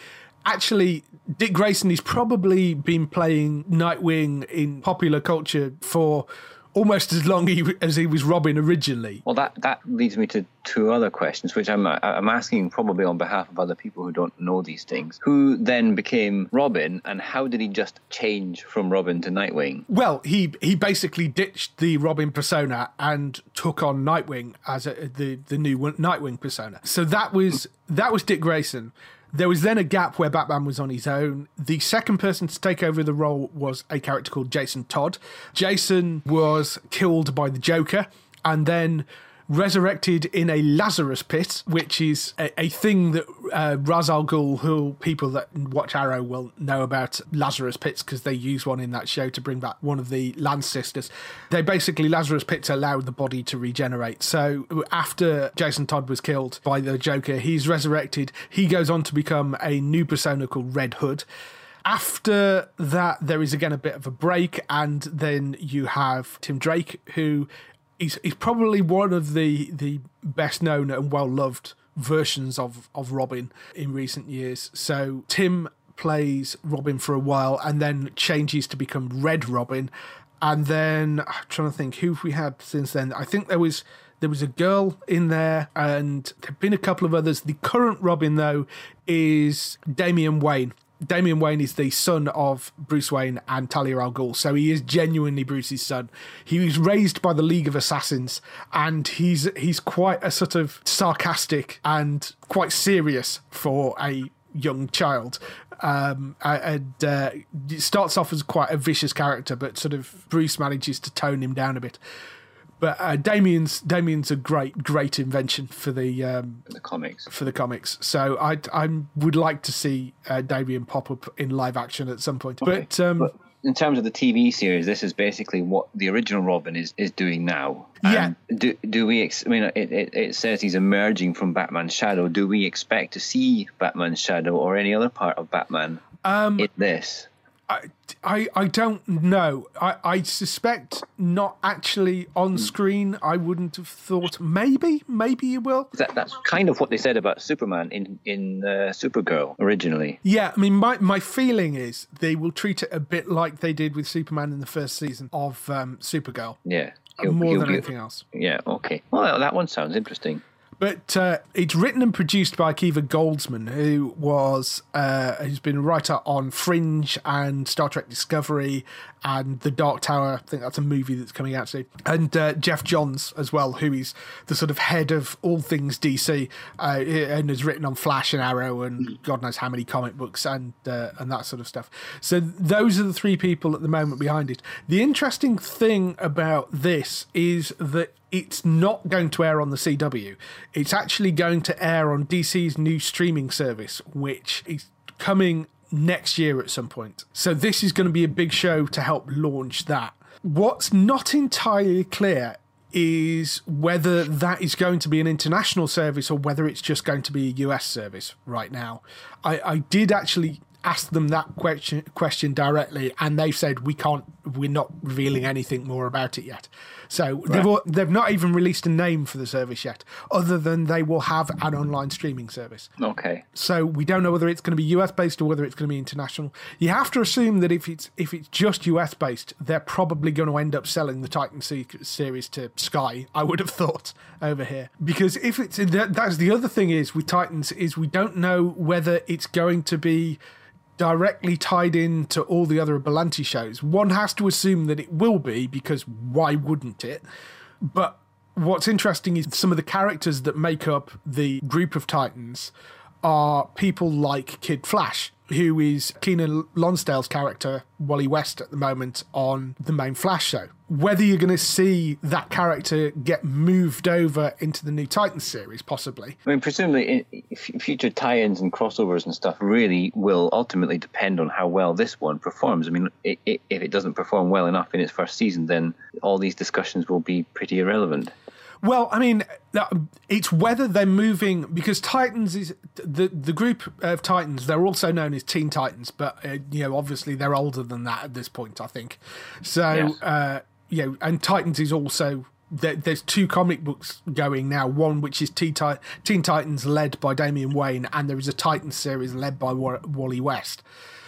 Actually, Dick Grayson has probably been playing Nightwing in popular culture for almost as long he, as he was Robin originally. Well, that, that leads me to two other questions, which I'm uh, I'm asking probably on behalf of other people who don't know these things. Who then became Robin, and how did he just change from Robin to Nightwing? Well, he he basically ditched the Robin persona and took on Nightwing as a, the the new Nightwing persona. So that was that was Dick Grayson. There was then a gap where Batman was on his own. The second person to take over the role was a character called Jason Todd. Jason was killed by the Joker and then resurrected in a Lazarus pit, which is a, a thing that uh, Ra's al Ghul, who people that watch Arrow will know about Lazarus pits because they use one in that show to bring back one of the Lance sisters. They basically Lazarus pits allow the body to regenerate. So after Jason Todd was killed by the Joker, he's resurrected. He goes on to become a new persona called Red Hood. After that, there is again a bit of a break, and then you have Tim Drake, who is, is probably one of the the best known and well loved versions of of Robin in recent years. So Tim plays Robin for a while, and then changes to become Red Robin, and then I'm trying to think who we had since then. I think there was there was a girl in there, and there've been a couple of others. The current Robin though is Damian Wayne. Damian Wayne is the son of Bruce Wayne and Talia al Ghul, so he is genuinely Bruce's son. He was raised by the League of Assassins, and he's he's quite a sort of sarcastic and quite serious for a young child. Um, and uh, starts off as quite a vicious character, but sort of Bruce manages to tone him down a bit. But uh, Damian's Damian's a great great invention for the um, The comics. for the comics. So I I would like to see uh, Damien pop up in live action at some point. But um, But in terms of the TV series, this is basically what the original Robin is, is doing now. Yeah. And do do we? Ex- I mean, it, it, it says he's emerging from Batman's shadow. Do we expect to see Batman's shadow or any other part of Batman Um, in this? I, I I don't know. I, I suspect not actually on screen. I wouldn't have thought. Maybe maybe you will. That, that's kind of what they said about Superman in in uh, Supergirl originally. Yeah, I mean, my, my feeling is they will treat it a bit like they did with Superman in the first season of um, Supergirl, Yeah. more than be- anything else. Yeah. Okay. Well, that one sounds interesting. But uh, it's written and produced by Akiva Goldsman, who was uh, who's been a writer on Fringe and Star Trek Discovery and The Dark Tower. I think that's a movie that's coming out soon. And uh, Geoff Johns as well, who is the sort of head of all things DC uh, and has written on Flash and Arrow and God knows how many comic books and uh, and that sort of stuff. So those are the three people at the moment behind it. The interesting thing about this is that it's not going to air on the CW. It's actually going to air on DC's new streaming service, which is coming next year at some point. So this is going to be a big show to help launch that. What's not entirely clear is whether that is going to be an international service or whether it's just going to be a US service right now. I, I did actually ask them that question question directly and they said we can't we're not revealing anything more about it yet so they've, al- they've not even released a name for the service yet other than they will have an online streaming service Okay. so we don't know whether it's going to be US based or whether it's going to be international. You have to assume that if it's if it's just US based, they're probably going to end up selling the Titan se- series to Sky. I would have thought over here because if it's that, that's the other thing is with Titans is we don't know whether it's going to be directly tied in to all the other Berlanti shows. One has to assume that it will be because why wouldn't it? But what's interesting is some of the characters that make up the group of Titans are people like Kid Flash, who is Keiynan Lonsdale's character, Wally West, at the moment on the main Flash show. Whether you're going to see that character get moved over into the new Titans series, possibly. I mean, presumably, future tie-ins and crossovers and stuff really will ultimately depend on how well this one performs. I mean, if it doesn't perform well enough in its first season, then all these discussions will be pretty irrelevant. Well, I mean, it's whether they're moving because Titans is the the group of Titans. They're also known as Teen Titans, but uh, you know, obviously they're older than that at this point. I think so. Yes. Uh, you know, and Titans is also there's two comic books going now. One which is Teen, Titans, led by Damian Wayne, and there is a Titans series led by Wally West.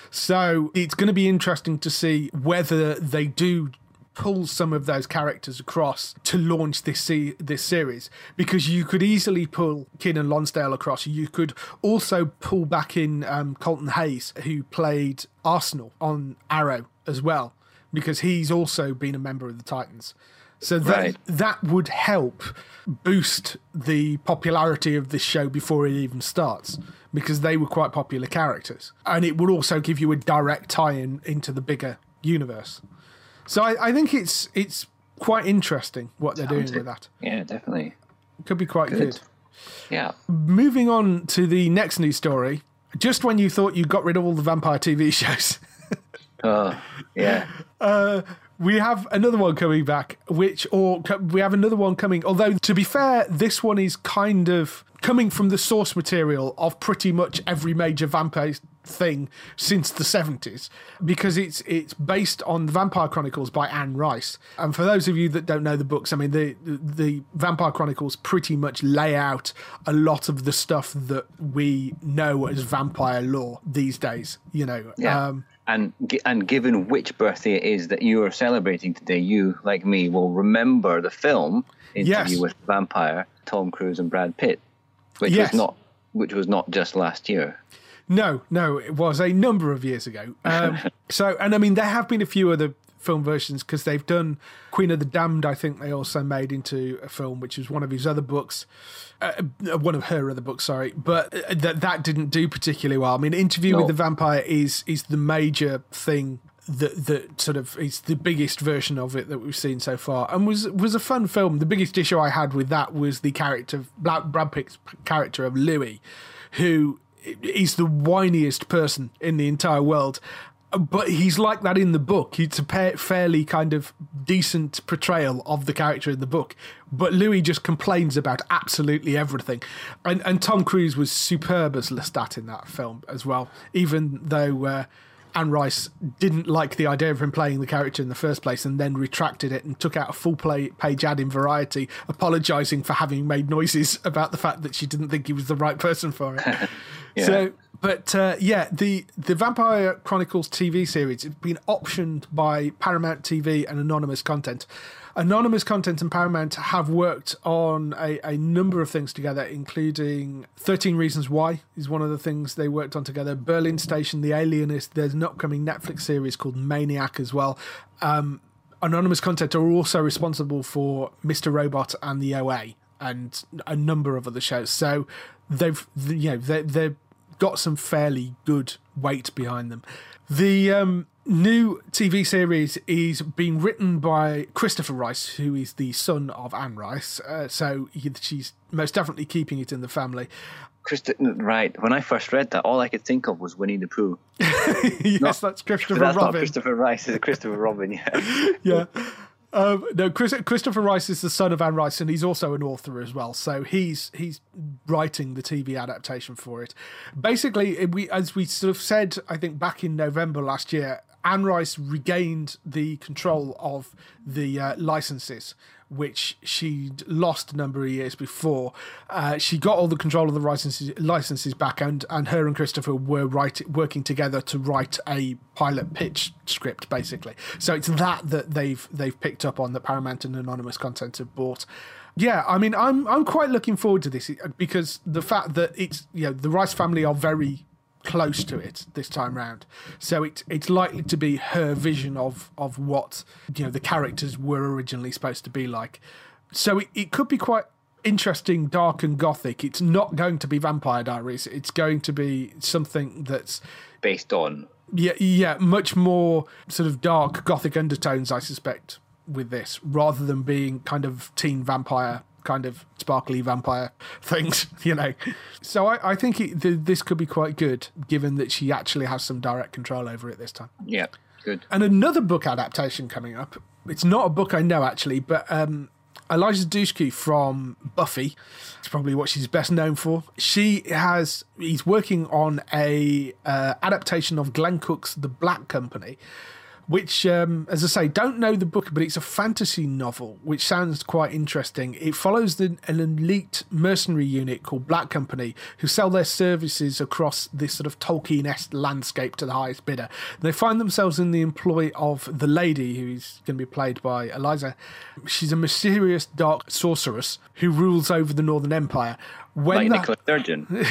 So it's going to be interesting to see whether they do pull some of those characters across to launch this se- this series because you could easily pull Keiynan Lonsdale across. You could also pull back in um, Colton Haynes, who played Arsenal on Arrow as well, because he's also been a member of the Titans. So that right. that would help boost the popularity of this show before it even starts because they were quite popular characters. And it would also give you a direct tie-in into the bigger universe. So I, I think it's it's quite interesting what they're doing with that. Yeah, definitely. Could be quite good. good. Yeah. Moving on to the next news story. Just when you thought you got rid of all the vampire TV shows. oh, yeah. Uh, we have another one coming back, which, or we have another one coming. Although, to be fair, this one is kind of coming from the source material of pretty much every major vampire thing since the 70s because it's it's based on the Vampire Chronicles by Anne Rice. And for those of you that don't know the books, I mean the the Vampire Chronicles pretty much lay out a lot of the stuff that we know as vampire lore these days, you know. Yeah. Um, and and given which birthday it is that you are celebrating today, you like me will remember the film Interview yes. with Vampire, Tom Cruise and Brad Pitt, which yes. was not which was not just last year. No, no, it was a number of years ago. Um, so, and I mean, there have been a few other film versions because they've done Queen of the Damned. I think they also made into a film, which was one of his other books, uh, uh one of her other books. Sorry, but uh, that that didn't do particularly well. I mean, Interview no. with the Vampire is is the major thing that that sort of is the biggest version of it that we've seen so far, and was was a fun film. The biggest issue I had with that was the character of Brad Pitt's character of Louis, who he's the whiniest person in the entire world. But he's like that in the book. It's a fairly kind of decent portrayal of the character in the book. But Louis just complains about absolutely everything. And, and Tom Cruise was superb as Lestat in that film as well, even though. Uh, Anne Rice didn't like the idea of him playing the character in the first place and then retracted it and took out a full play, page ad in Variety apologising for having made noises about the fact that she didn't think he was the right person for it. yeah. So, but uh, yeah, the, the Vampire Chronicles TV series has been optioned by Paramount TV and Anonymous Content. Anonymous Content and Paramount have worked on a, a number of things together, including 13 Reasons Why is one of the things they worked on together. Berlin Station, The Alienist, there's an upcoming Netflix series called Maniac as well. Um, Anonymous Content are also responsible for Mr. Robot and the OA and a number of other shows. So they've, you know, they, they've got some fairly good weight behind them. The um, new TV series is being written by Christopher Rice, who is the son of Anne Rice. Uh, so he, she's most definitely keeping it in the family. Christi- right. When I first read that, all I could think of was Winnie the Pooh. yes, not, that's Christopher that's Robin. Not Christopher Rice. It's Christopher Robin. Yeah. yeah. Um, no, Chris, Christopher Rice is the son of Anne Rice, and he's also an author as well. So he's he's writing the TV adaptation for it. Basically, we as we sort of said, I think back in November last year, Anne Rice regained the control of the uh, licenses, which she'd lost a number of years before. Uh, she got all the control of the licenses, licenses back, and, and her and Christopher were write, working together to write a pilot pitch script, basically. So it's that that they've they've picked up on that Paramount and Anonymous Content have bought. Yeah, I mean, I'm I'm quite looking forward to this because the fact that it's you know the Rice family are very close to it this time round. So it, it's likely to be her vision of, of what you know the characters were originally supposed to be like. So it, it could be quite interesting, dark and gothic. It's not going to be Vampire Diaries. It's going to be something that's based on yeah, yeah, much more sort of dark gothic undertones, I suspect, with this, rather than being kind of teen vampire kind of sparkly vampire things, you know. So I, I think it, th- this could be quite good, given that she actually has some direct control over it this time. Yeah, good. And another book adaptation coming up. It's not a book I know actually, but um, Eliza Dushku from Buffy. It's probably what she's best known for. She has he's working on a uh, adaptation of Glenn Cook's The Black Company, which, um, as I say, don't know the book, but it's a fantasy novel, which sounds quite interesting. It follows the, an elite mercenary unit called Black Company, who sell their services across this sort of Tolkien-esque landscape to the highest bidder. They find themselves in the employ of the lady, who is going to be played by Eliza. She's a mysterious dark sorceress who rules over the Northern Empire. When like Nicola Sturgeon.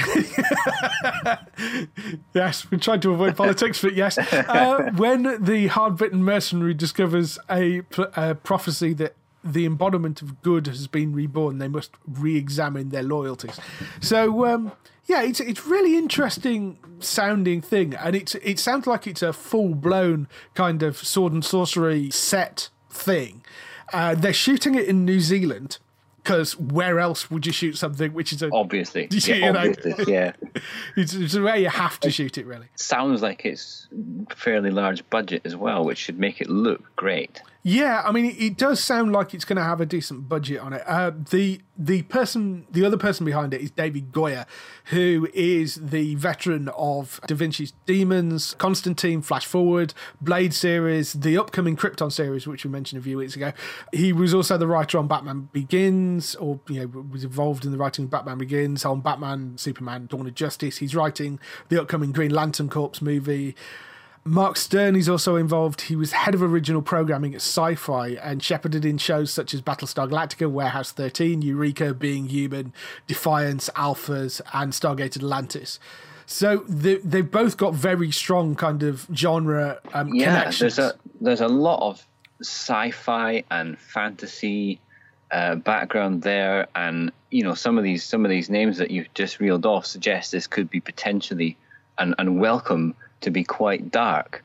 yes, we tried to avoid politics, but yes. Uh, when the hard-bitten mercenary discovers a, a prophecy that the embodiment of good has been reborn, they must re-examine their loyalties. So, um, yeah, it's it's really interesting sounding thing, and it's it sounds like it's a full blown kind of sword and sorcery set thing. Uh, they're shooting it in New Zealand because where else would you shoot something which is a obviously. yeah, obviously, yeah. it's, it's where you have to shoot it really. sounds like it's fairly large budget as well which should make it look great yeah, I mean, it, does sound like it's going to have a decent budget on it. Uh, the the person, the other person behind it is David Goyer, who is the veteran of Da Vinci's Demons, Constantine, Flash Forward, Blade series, the upcoming Krypton series, which we mentioned a few weeks ago. He was also the writer on Batman Begins, or you know, was involved in the writing of Batman Begins on Batman, Superman, Dawn of Justice. He's writing the upcoming Green Lantern Corps movie. Mark Stern is also involved. He was head of original programming at Sci Fi and shepherded in shows such as Battlestar Galactica, Warehouse 13, Eureka, Being Human, Defiance, Alphas, and Stargate Atlantis. So they, they've both got very strong kind of genre um, yeah, connections. There's a, there's a lot of sci fi and fantasy. Uh, background there, and you know some of these some of these names that you've just reeled off suggest this could be potentially and, and welcome to be quite dark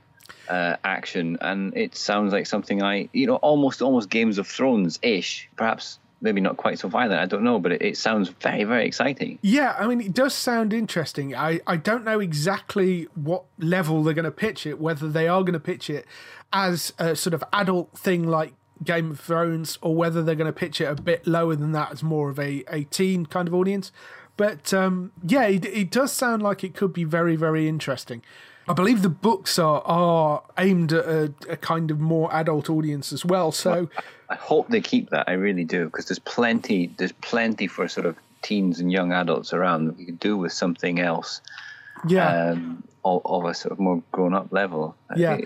uh, action, and it sounds like something I, you know, almost almost Games of Thrones ish, perhaps maybe not quite so violent. I don't know, but it, it, sounds very, very exciting. Yeah, I mean, it does sound interesting. I, I don't know exactly what level they're going to pitch it, whether they are going to pitch it as a sort of adult thing like Game of Thrones, or whether they're going to pitch it a bit lower than that as more of a, a teen kind of audience. But um, yeah, it, it does sound like it could be very, very interesting. I believe the books are are aimed at a, a kind of more adult audience as well. So I hope they keep that. I really do because there's plenty there's plenty for sort of teens and young adults around that we could do with something else. Yeah. Um, of, of a sort of more grown up level. Yeah.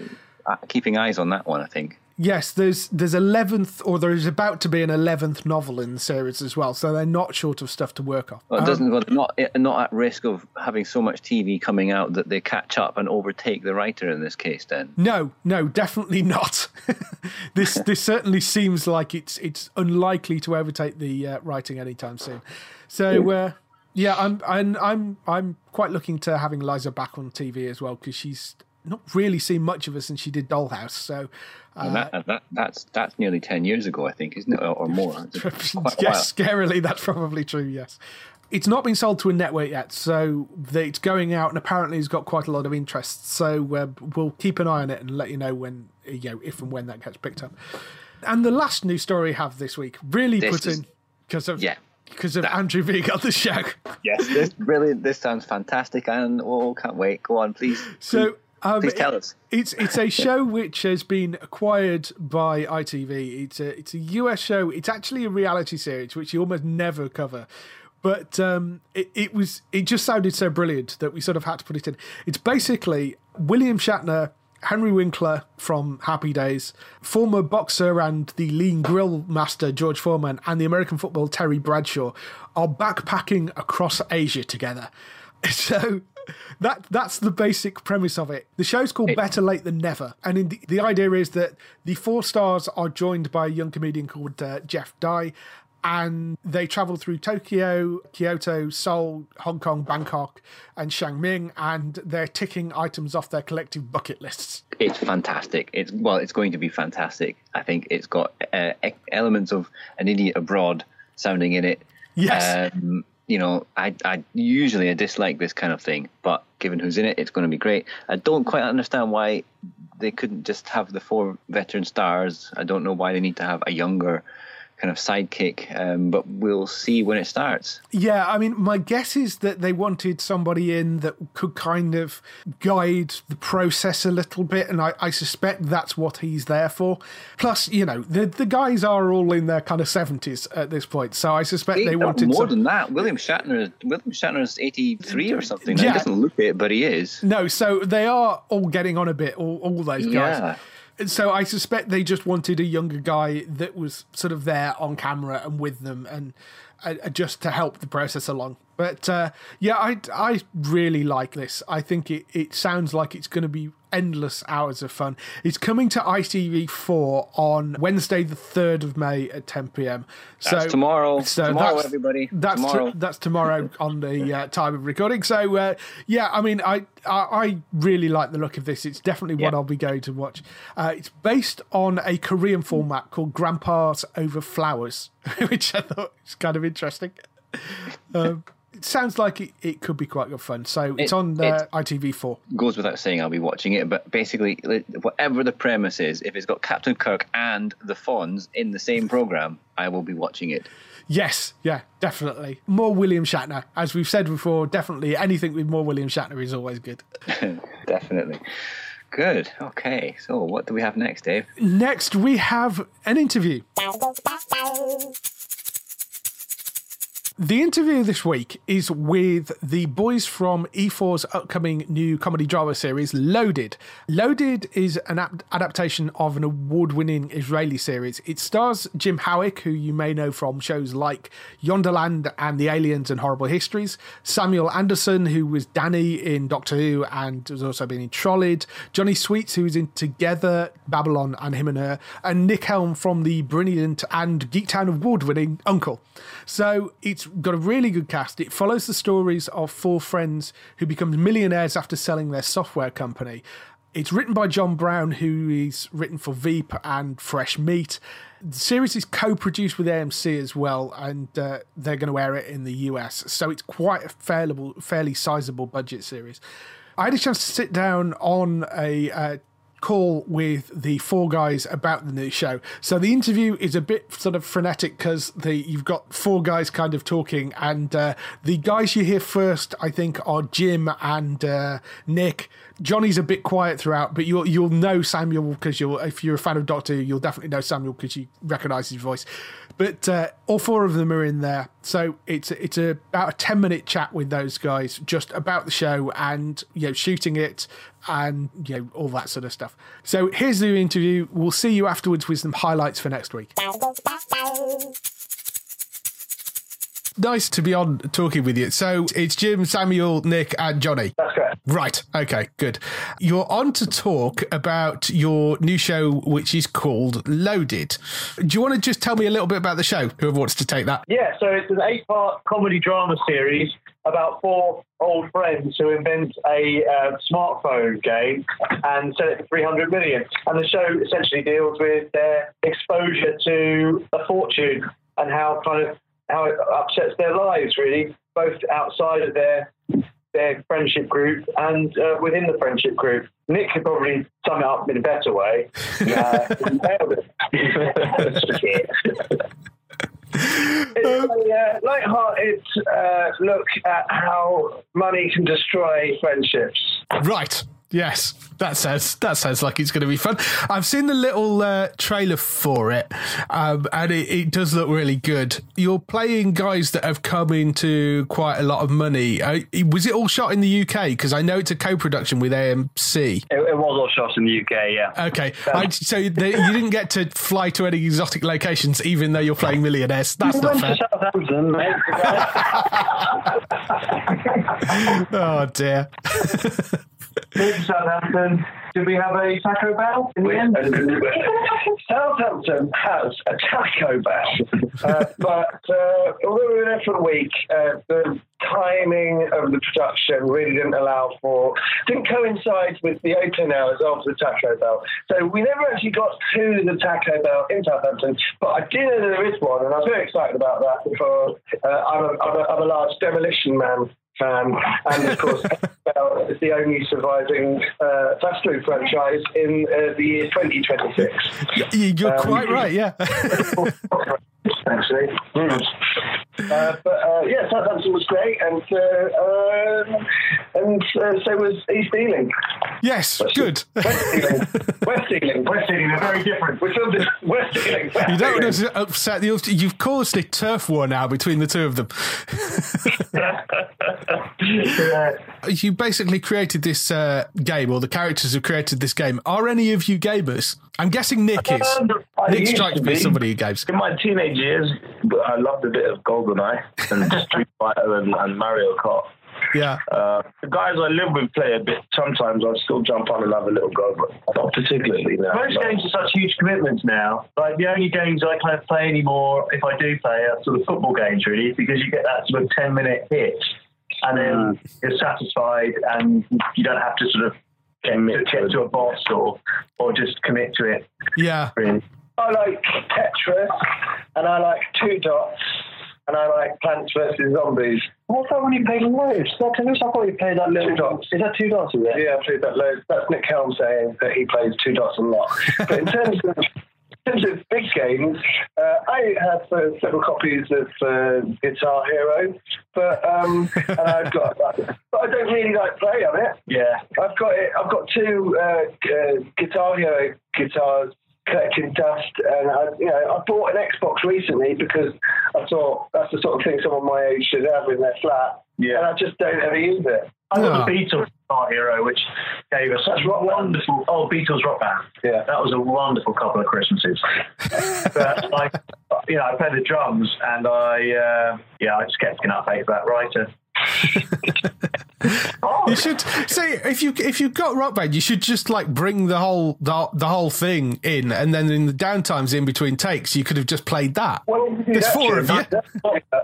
Uh, keeping eyes on that one, I think. Yes, there's there's eleventh, or there is about to be an eleventh novel in the series as well. So they're not short of stuff to work on. Well, it doesn't. Um, well, not not at risk of having so much TV coming out that they catch up and overtake the writer in this case. Then no, no, definitely not. this this certainly seems like it's it's unlikely to overtake the uh, writing anytime soon. So. Uh, yeah, I'm, I'm I'm I'm quite looking to having Liza back on TV as well because she's not really seen much of her since she did Dollhouse. So uh, that, that, that's that's nearly ten years ago, I think, isn't it, or, more? yes, scarily, that's probably true. Yes, it's not been sold to a network yet, so it's going out, and apparently it's got quite a lot of interest. So uh, we'll keep an eye on it and let you know when, you know, if and when that gets picked up. And the last news story I have this week, really this put is, in because of yeah because of that, Andrew Vig on the show. Yes, this brilliant. This sounds fantastic, and oh, can't wait. Go on, please. So um, Please tell us. It's it's a show which has been acquired by ITV. It's a it's a US show. It's actually a reality series which you almost never cover. But um, it, it was it just sounded so brilliant that we sort of had to put it in. It's basically William Shatner, Henry Winkler from Happy Days, former boxer and the lean grill master George Foreman, and the American football Terry Bradshaw are backpacking across Asia together. So that that's the basic premise of it. The show's called it, Better Late Than Never, and the, the, idea is that the four stars are joined by a young comedian called uh, Jeff Dye, and they travel through Tokyo, Kyoto, Seoul, Hong Kong, Bangkok, and Xiamen, and they're ticking items off their collective bucket lists. It's fantastic. It's well, it's going to be fantastic. I think it's got uh, elements of an idiot abroad sounding in it. Yes. Um, you know, I, I usually I dislike this kind of thing, but given who's in it, it's going to be great. I don't quite understand why they couldn't just have the four veteran stars. I don't know why they need to have a younger kind of sidekick. Um, but we'll see when it starts. Yeah, I mean, my guess is that they wanted somebody in that could kind of guide the process a little bit, and I, I suspect that's what he's there for. Plus, you know, the the guys are all in their kind of seventies at this point, so I suspect Hey, they no, wanted more some- than that. William Shatner. William Shatner's eighty three or something. Yeah. He doesn't look it, but he is. No, so they are all getting on a bit, all, all those guys. Yeah. So I suspect they just wanted a younger guy that was sort of there on camera and with them and uh, just to help the process along. But uh, yeah, I, I really like this. I think it, it sounds like it's going to be endless hours of fun. It's coming to ITV4 on Wednesday, the 3rd of May at 10 pm. So That's tomorrow. So Tomorrow, that's, everybody. That's t- Tomorrow. that's tomorrow on the uh, time of recording. So uh, yeah, I mean, I, I I really like the look of this. It's definitely what I'll be going to watch. Uh, it's based on a Korean format called Grandpa's Over Flowers, which I thought was kind of interesting. Um, it sounds like it, it could be quite good fun. So it's It- on uh, ITV4. goes without saying I'll be watching it, but basically, whatever the premise is, if it's got Captain Kirk and the Fonz in the same program, I will be watching it. Yes, yeah, definitely. More William Shatner. As we've said before, definitely anything with more William Shatner is always good. Definitely. Good. Okay. So, what do we have next, Dave? Next, we have an interview. The interview this week is with the boys from E4's upcoming new comedy drama series, Loaded. Loaded is an ap- adaptation of an award winning Israeli series. It stars Jim Howick, who you may know from shows like Yonderland and The Aliens and Horrible Histories, Samuel Anderson, who was Danny in Doctor Who and has also been in Trolled, Johnny Sweets, who's in Together, Babylon, and Him and Her, and Nick Helm from the brilliant and geek Geektown award winning Uncle. So it's got a really good cast. It follows the stories of four friends who become millionaires after selling their software company. It's written by Jon Brown, who is written for Veep and Fresh Meat. The series is co-produced with AMC as well, and uh, they're going to air it in the US. So it's quite a fairly, fairly sizable budget series. I had a chance to sit down on a uh, call with the four guys about the new show. So the interview is a bit sort of frenetic because you've got four guys kind of talking, and uh, the guys you hear first, I think, are Jim and uh, Nick. Johnny's a bit quiet throughout, but you'll you'll know Samuel because you'll if you're a fan of Doctor you'll definitely know Samuel because you recognise his voice. But uh, all four of them are in there, so it's it's a, about a ten minute chat with those guys just about the show and you know shooting it and you know all that sort of stuff. So here's the interview. We'll see you afterwards with some highlights for next week. Nice to be on talking with you. So it's Jim, Samuel, Nick, and Johnny. That's correct. Right. Okay. Good. You're on to talk about your new show, which is called Loaded. Do you want to just tell me a little bit about the show? Whoever wants to take that. Yeah, so it's an eight part comedy drama series about four old friends who invent a uh, smartphone game and sell it for 300 million. And the show essentially deals with their exposure to a fortune and how kind of how it upsets their lives really, both outside of their their friendship group and uh, within the friendship group. Nick could probably sum it up in a better way. Uh, he nailed it. It's a uh, light-hearted uh, look at how money can destroy friendships. Right. Yes, that sounds that sounds like it's going to be fun. I've seen the little uh, trailer for it, um, and it, it does look really good. You're playing guys that have come into quite a lot of money. Uh, was it all shot in the UK? Because I know it's a co-production with AMC. It, it was all shot in the UK, yeah. Okay, I, so they, you didn't get to fly to any exotic locations, even though you're playing millionaires. That's not fair. Southampton. Oh dear. Southampton. Did we have a Taco Bell in the end? Southampton has a Taco Bell, uh, but uh, although we were there for a week, uh, the timing of the production really didn't allow for, didn't coincide with the opening hours of the Taco Bell. So we never actually got to the Taco Bell in Southampton, but I do know there is one, and I was very excited about that. because uh, I'm, a, I'm, a, I'm a large demolition man fan, and of course, Bell is the only surviving uh, fast food franchise in uh, the year 2026. You- You're quite right, yeah. Uh, but uh, yeah, Southampton was great, and uh, um, and uh, so was East Ealing. Yes, good. West Ealing, West Ealing, West Ealing. They're very different. We're still West Ealing. West you don't Ealing. upset the You've caused a turf war now between the two of them. Yeah. You basically created this uh, game, or the characters have created this game. Are any of you gamers? I'm guessing Nick is. Um, Nick strikes me as somebody who games. In my teenage years, I loved a bit of GoldenEye and Street Fighter and, and Mario Kart. Yeah. Uh, the guys I live with play a bit. Sometimes I still jump on and have a little go, but not particularly now. Most No. games are such huge commitments now. Like the only games I kind of play anymore, if I do play, are sort of football games really, because you get that sort of ten minute hit, and then you're satisfied, and you don't have to sort of get, Commit get to to a boss or or just commit to it. Yeah. Really. I like Tetris, and I like Two Dots, and I like Plants vs Zombies. What's that when you played loads? That tennis? I thought you played that Two Dots. Is that two dots? Is it? Yeah, I played that loads. That's Nick Helm saying that he plays Two Dots a lot. but in terms of in terms of big games, uh, I have uh, several copies of uh, Guitar Hero, but um, and I've got, but I don't really like play on it. Yeah. I've got it. I've got two uh, uh, Guitar Hero guitars collecting dust, and I, you know, I bought an Xbox recently because I thought that's the sort of thing someone my age should have in their flat. Yeah. and I just don't ever use it. I got Yeah. the Beatles Guitar Hero, which gave us such rock wonderful. Oh, Beatles rock band. Yeah. that was a wonderful couple of Christmases. but I, you know, I played the drums, and I, uh, yeah, I just kept getting up late for that writer. You should say if you if you've got Rock Band, you should just like bring the whole the, the whole thing in, and then in the downtimes in between takes, you could have just played that. Well, There's four of you.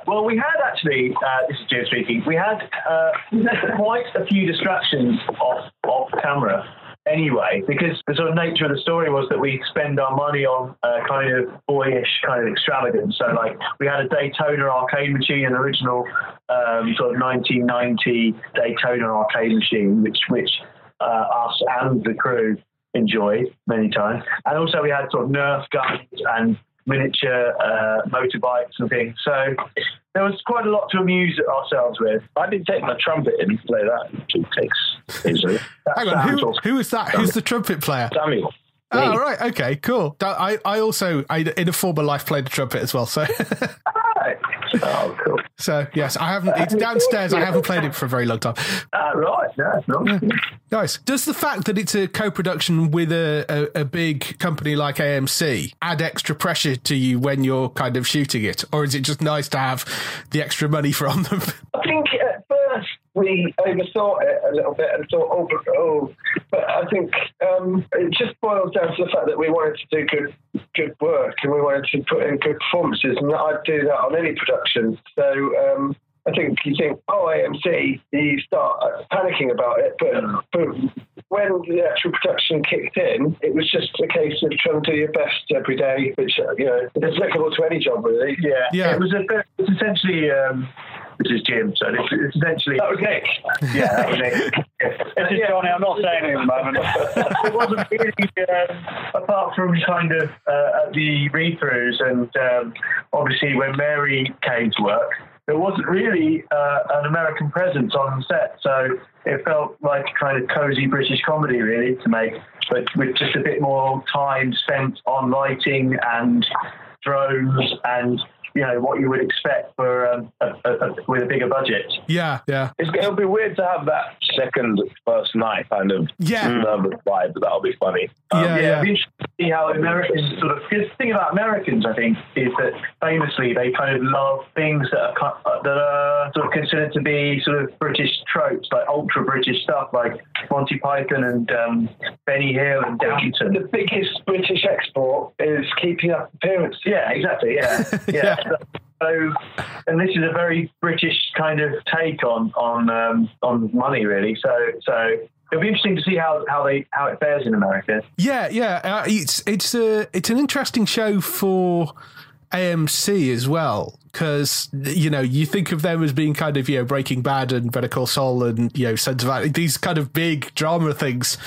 Well, we had actually, uh, this is Jim speaking, we had uh, quite a few distractions off, off camera anyway, because the sort of nature of the story was that we spend our money on uh, kind of boyish kind of extravagance. So, like, we had a Daytona arcade machine, an original um, sort of 1990 Daytona arcade machine, which, which uh, us and the crew enjoyed many times. And also, we had sort of Nerf guns and miniature uh, motorbikes and things. So there was quite a lot to amuse ourselves with. I did take my trumpet in and play that. It takes easily. Hang on, who, who is that? Who's the trumpet player? Samuel. Oh, right, okay, cool. I, I also, I, in a former life, played the trumpet as well. So, Oh, cool. so yes, I haven't. It's downstairs. I haven't played it for a very long time. Ah, right, yeah, no. Nice. Does the fact that it's a co-production with a, a, a big company like AMC add extra pressure to you when you're kind of shooting it, or is it just nice to have the extra money from them? I think first we overthought it a little bit and thought, oh, but, oh. but I think um, it just boils down to the fact that we wanted to do good, good work and we wanted to put in good performances, and I'd do that on any production. So um, I think you think, oh, AMC, you start uh, panicking about it, but, but when the actual production kicked in, it was just a case of trying to do your best every day, which uh, you know is applicable to any job, really. Yeah, Yeah. It was a bit, it's essentially, um, this is Jim, so it's, it's essentially. That was Nick. Yeah, that was Nick. This is Johnny. I'm not saying anything at the moment. it wasn't really, um, apart from kind of uh, the read throughs, and um, obviously when Mary came to work, there wasn't really uh, an American presence on set, so it felt like a kind of cozy British comedy, really, to make, but with just a bit more time spent on lighting and drones and you know what you would expect for um, a, a, a, with a bigger budget. yeah, yeah, It's, it'll be weird to have that second first night kind of Yeah. nervous vibe, but that'll be funny. Um, yeah, yeah, yeah. it'd be interesting to see how Americans sort of. Because the thing about Americans, I think, is that famously they kind of love things that are uh, that are sort of considered to be sort of British tropes, like ultra British stuff, like Monty Python and um, Benny Hill and Downton. The biggest British export is keeping up appearances. Yeah, exactly. Yeah, yeah. So, and this is a very British kind of take on on um, on money, really. So, so it'll be interesting to see how, how they how it fares in America. Yeah, yeah. Uh, it's it's a it's an interesting show for AMC as well because you know you think of them as being kind of you know Breaking Bad and Better Call Saul and you know Sons of these kind of big drama things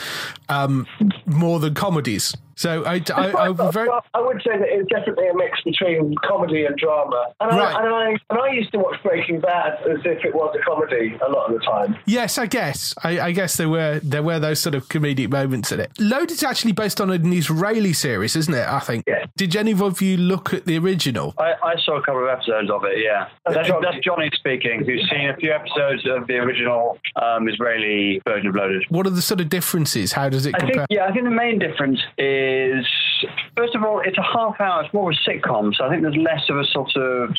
um, more than comedies. So I, I, I was very. I would say that it's definitely a mix between comedy and drama. And, Right. I, and, I, and I used to watch Breaking Bad as if it was a comedy a lot of the time. Yes, I guess. I, I guess there were there were those sort of comedic moments in it. Loaded's actually based on an Israeli series, isn't it? I think. Yeah. Did any of you look at the original? I, I saw a couple of episodes of it, yeah. That's, Johnny. that's Johnny speaking, who's seen a few episodes of the original um, Israeli version of Loaded. What are the sort of differences? How does it I think, compare? yeah, I think the main difference is, first of all, it's a half hour. It's more of a sitcom, so I think there's less of a sort of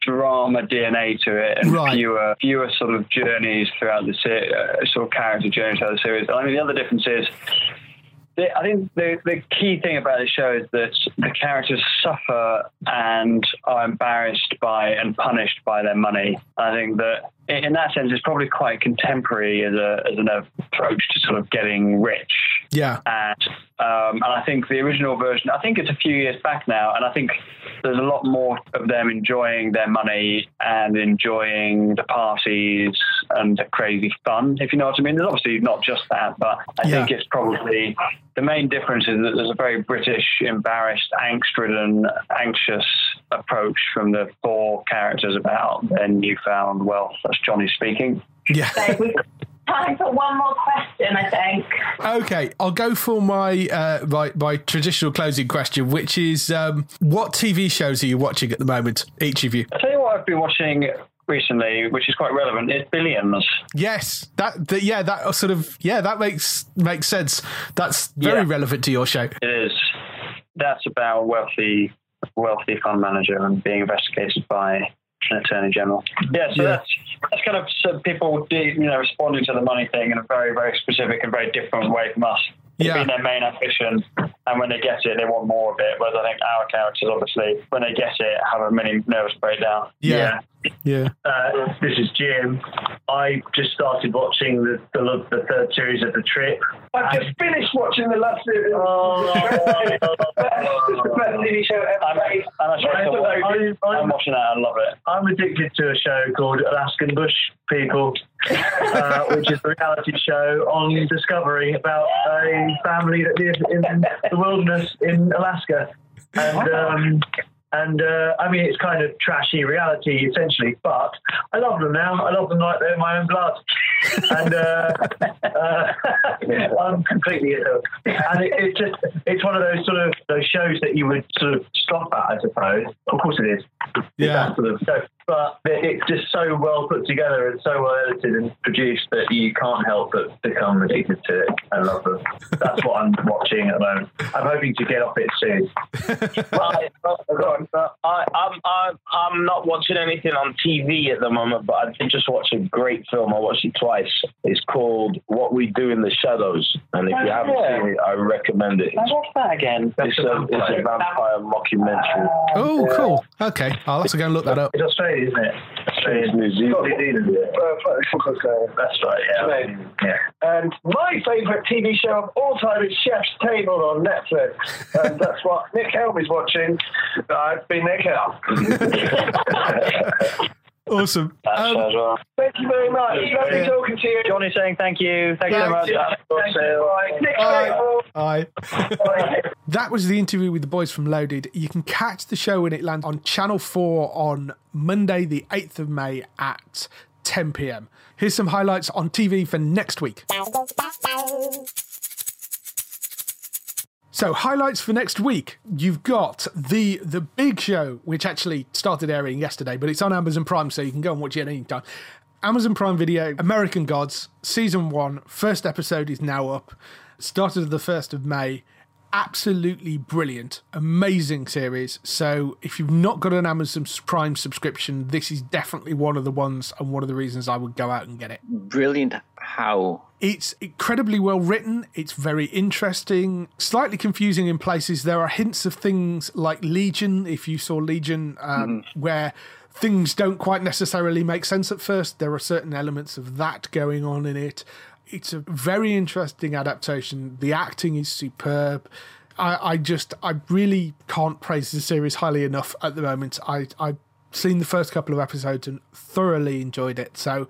drama DNA to it, and Right. fewer fewer sort of journeys throughout the series, uh, sort of character journeys throughout the series. I mean, the other difference is. the- I think the, the key thing about the show is that the characters suffer and are embarrassed by and punished by their money. I think that in in that sense, it's probably quite contemporary as a as an approach to sort of getting rich. Yeah. And um, and I think the original version, I think it's a few years back now, and I think there's a lot more of them enjoying their money and enjoying the parties and the crazy fun, if you know what I mean. There's obviously not just that, but I Yeah. think it's probably the main difference is that there's a very British, embarrassed, angst-ridden, anxious approach from the four characters about their newfound wealth. That's Johnny speaking. Yeah. So we've time for one more question, I think. Okay, I'll go for my uh, my, my traditional closing question, which is um, what TV shows are you watching at the moment, each of you? I'll tell you what I've been watching recently, which is quite relevant, is Billions. Yes, that, that yeah, that sort of yeah, that makes makes sense. That's very Yeah. relevant to your show. It is. That's about wealthy, wealthy fund manager and being investigated by an attorney general. Yeah, so Yeah. that's that's kind of some people, do, you know, responding to the money thing in a very, very specific and very different way from us. It's Yeah. been their main ambition, and when they get it, they want more of it. Whereas I think our characters, obviously, when they get it, have a mini nervous breakdown. Yeah, yeah, Uh, this is Jim. I just started watching the, the the third series of The Trip. I've just finished watching the last series. it's the best TV show I'm, ever made. I'm, actually I'm- I'm- I'm watching that. I love it. I'm addicted to a show called Alaskan Bush People, uh, which is a reality show on Discovery about a family that lives in the wilderness in Alaska. And um, and uh, I mean, it's kind of trashy reality essentially, but I love them now. I love them like they're my own blood. And uh, uh, I'm completely hooked. And it, it's just, it's one of those sort of those shows that you would sort of stop at, I suppose. Of course it is. Yeah. sort of. But it's just so well put together and so well edited and produced that you can't help but become addicted to it and love them. That's what I'm watching at the moment. I'm hoping to get off it soon. Right, uh, I, I'm, I'm, I'm not watching anything on TV at the moment, but I did just watch a great film. I watched it twice. It's called What We Do in the Shadows. And if you Oh, haven't yeah. seen it, I recommend it. I watch that again. It's a, it's a vampire mockumentary. Oh, cool. Okay, I'll have to go and look that up. It's Australia, isn't it? It's New Zealand. Uh, that's right, yeah. yeah. And my favourite TV show of all time is Chef's Table on Netflix. And that's what Nick Helm is watching. I've been Nick Helm. Awesome. That's Um, well. Thank you very much. Lovely talking to you. Johnny saying thank you. Thank you so much. Thank you. Bye. Bye. Bye. That was the interview with the boys from Loaded. You can catch the show when it lands on Channel 4 on Monday, the 8th of May at 10 pm. Here's some highlights on TV for next week. So, highlights for next week. You've got the the big show, which actually started airing yesterday, but it's on Amazon Prime, so you can go and watch it anytime. Amazon Prime Video, American Gods, season one, first episode is now up. Started the first of May. Absolutely brilliant, amazing series. So, if you've not got an Amazon Prime subscription, this is definitely one of the ones and one of the reasons I would go out and get it. Brilliant. How? It's incredibly well written. It's very interesting, slightly confusing in places. There are hints of things like Legion, if you saw Legion, um, where things don't quite necessarily make sense at first. There are certain elements of that going on in it. It's a very interesting adaptation. The acting is superb. I, I just, I really can't praise the series highly enough at the moment. I, I've seen the first couple of episodes and thoroughly enjoyed it. So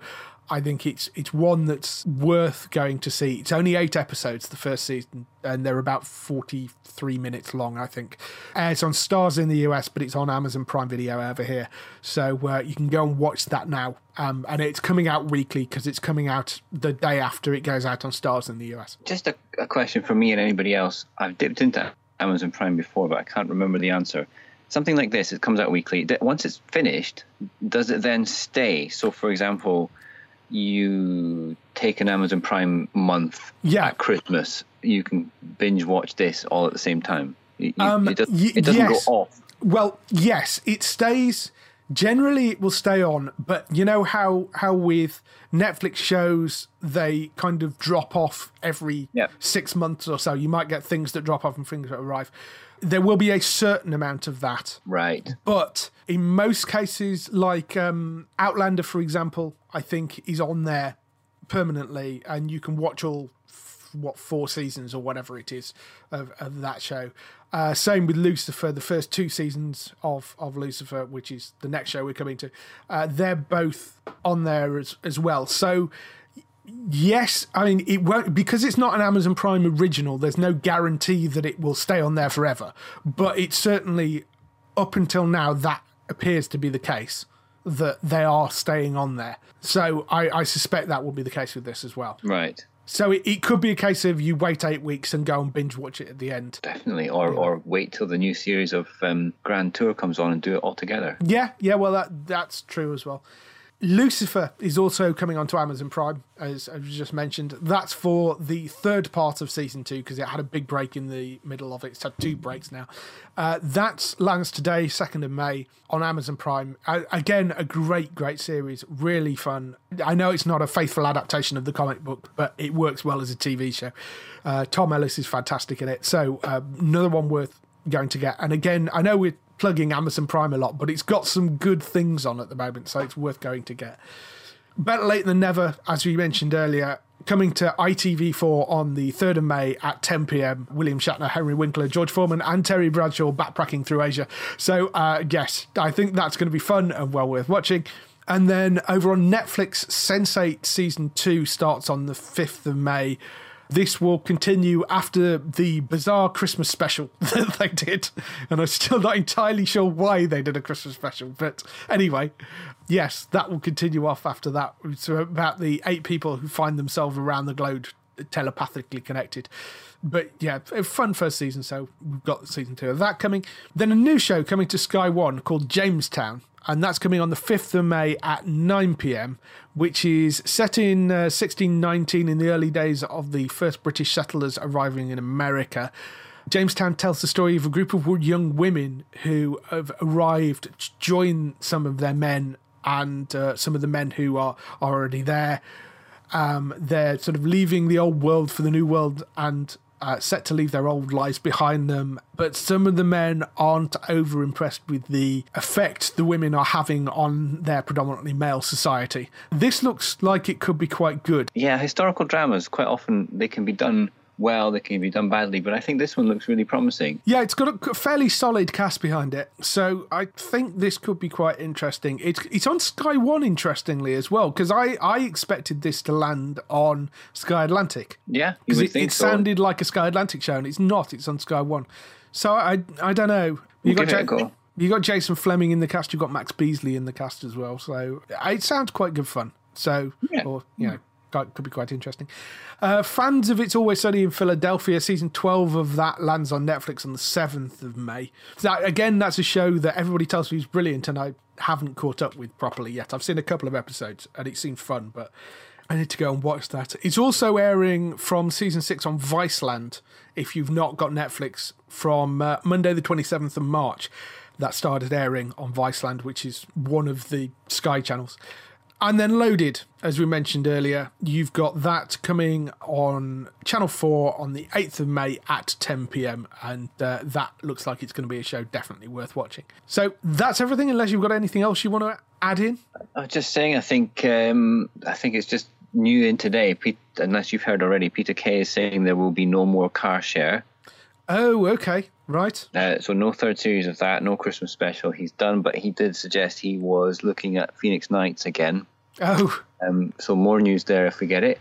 I think it's it's one that's worth going to see. It's only eight episodes the first season, and they're about forty three minutes long. I think uh, it's on Starz in the US, but it's on Amazon Prime Video over here, so uh, you can go and watch that now. Um, and it's coming out weekly because it's coming out the day after it goes out on Starz in the US. Just a, a question for me and anybody else. I've dipped into Amazon Prime before, but I can't remember the answer something like this it comes out weekly once it's finished does it then stay so for example you take an Amazon Prime month yeah. at Christmas, you can binge watch this all at the same time. You, um, it, does, y- it doesn't yes. go off. Well, yes, it stays. Generally, it will stay on, but you know how how with Netflix shows they kind of drop off every yep. six months or so. You might get things that drop off and things that arrive. There will be a certain amount of that, right? But in most cases, like um, Outlander, for example, I think is on there permanently, and you can watch all what four seasons or whatever it is of, of that show. Uh, same with Lucifer, the first two seasons of of Lucifer, which is the next show we're coming to. Uh, they're both on there as as well. So. Yes, I mean it won't because it's not an Amazon Prime original. There's no guarantee that it will stay on there forever, but it's certainly up until now that appears to be the case that they are staying on there. So I, I suspect that will be the case with this as well. Right. So it, it could be a case of you wait eight weeks and go and binge watch it at the end. Definitely, or yeah. or wait till the new series of um, Grand Tour comes on and do it all together. Yeah, yeah. Well, that that's true as well. Lucifer is also coming onto Amazon Prime, as I just mentioned. That's for the third part of season two because it had a big break in the middle of it. It's had two breaks now. Uh, that lands today, 2nd of May, on Amazon Prime. Again, a great, great series. Really fun. I know it's not a faithful adaptation of the comic book, but it works well as a TV show. Uh, Tom Ellis is fantastic in it. So, uh, another one worth going to get. And again, I know we're plugging Amazon Prime a lot, but it's got some good things on at the moment, so it's worth going to get. Better late than never, as we mentioned earlier, coming to ITV4 on the 3rd of May at 10 pm. William Shatner, Henry Winkler, George Foreman, and Terry Bradshaw backpacking through Asia. So, uh, yes, I think that's going to be fun and well worth watching. And then over on Netflix, Sense8 season 2 starts on the 5th of May this will continue after the bizarre Christmas special that they did. And I'm still not entirely sure why they did a Christmas special. But anyway, yes, that will continue off after that. So about the eight people who find themselves around the globe telepathically connected. But yeah, fun first season. So we've got season two of that coming. Then a new show coming to Sky One called Jamestown and that's coming on the 5th of May at 9 pm, which is set in uh, 1619 in the early days of the first British settlers arriving in America. Jamestown tells the story of a group of young women who have arrived to join some of their men and uh, some of the men who are, are already there. Um, they're sort of leaving the old world for the new world and uh, set to leave their old lives behind them, but some of the men aren't over impressed with the effect the women are having on their predominantly male society. This looks like it could be quite good. Yeah, historical dramas quite often they can be done well, they can be done badly, but I think this one looks really promising. Yeah, it's got a fairly solid cast behind it, so I think this could be quite interesting. It's it's on Sky One, interestingly as well, because I I expected this to land on Sky Atlantic. Yeah, because it, it so. sounded like a Sky Atlantic show, and it's not. It's on Sky One. So I I don't know. You got Jack, you got Jason Flemyng in the cast. You have got Max Beesley in the cast as well. So it sounds quite good fun. So yeah. or you know could be quite interesting. Uh, fans of It's Always Sunny in Philadelphia, season 12 of that lands on Netflix on the 7th of May. That, again, that's a show that everybody tells me is brilliant, and I haven't caught up with properly yet. I've seen a couple of episodes, and it seems fun, but I need to go and watch that. It's also airing from season 6 on Viceland, if you've not got Netflix, from uh, Monday, the 27th of March. That started airing on Viceland, which is one of the Sky channels. And then Loaded, as we mentioned earlier, you've got that coming on Channel 4 on the 8th of May at 10 pm. And uh, that looks like it's going to be a show definitely worth watching. So that's everything, unless you've got anything else you want to add in. I was just saying, I think, um, I think it's just new in today. Pete, unless you've heard already, Peter Kay is saying there will be no more car share. Oh, okay, right. Uh, so no third series of that, no Christmas special. He's done, but he did suggest he was looking at Phoenix Nights again. Oh, Um, so more news there if we get it.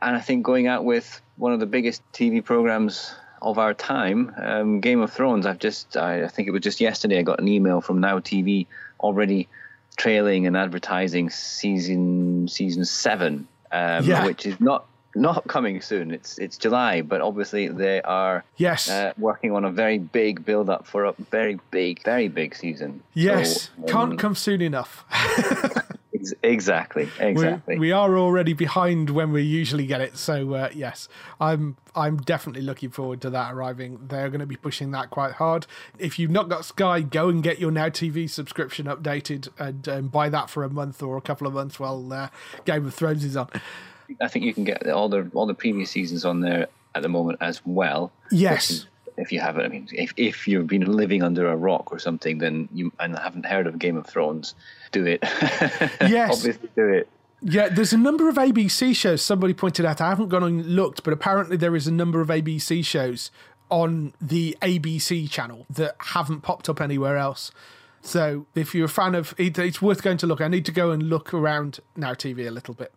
And I think going out with one of the biggest TV programs of our time, um, Game of Thrones. I've just, I, I think it was just yesterday, I got an email from Now TV already trailing and advertising season season seven, um, Yeah. which is not not coming soon. It's it's July, but obviously they are yes, uh, working on a very big build up for a very big, very big season. yes, So, um, can't come soon enough. ex- exactly, We're- exactly. We are already behind when we usually get it. So uh, yes, I'm I'm definitely looking forward to that arriving. They're going to be pushing that quite hard. If you've not got Sky, go and get your Now TV subscription updated and um, buy that for a month or a couple of months while uh, Game of Thrones is on. I think you can get all the all the previous seasons on there at the moment as well. Yes. If you haven't, I mean, if, if you've been living under a rock or something, then you and haven't heard of Game of Thrones, do it. Yes. obviously do it. Yeah, there's a number of ABC shows. Somebody pointed out. I haven't gone and looked, but apparently there is a number of ABC shows on the ABC channel that haven't popped up anywhere else. So if you're a fan of, it, it's worth going to look. I need to go and look around Now TV a little bit,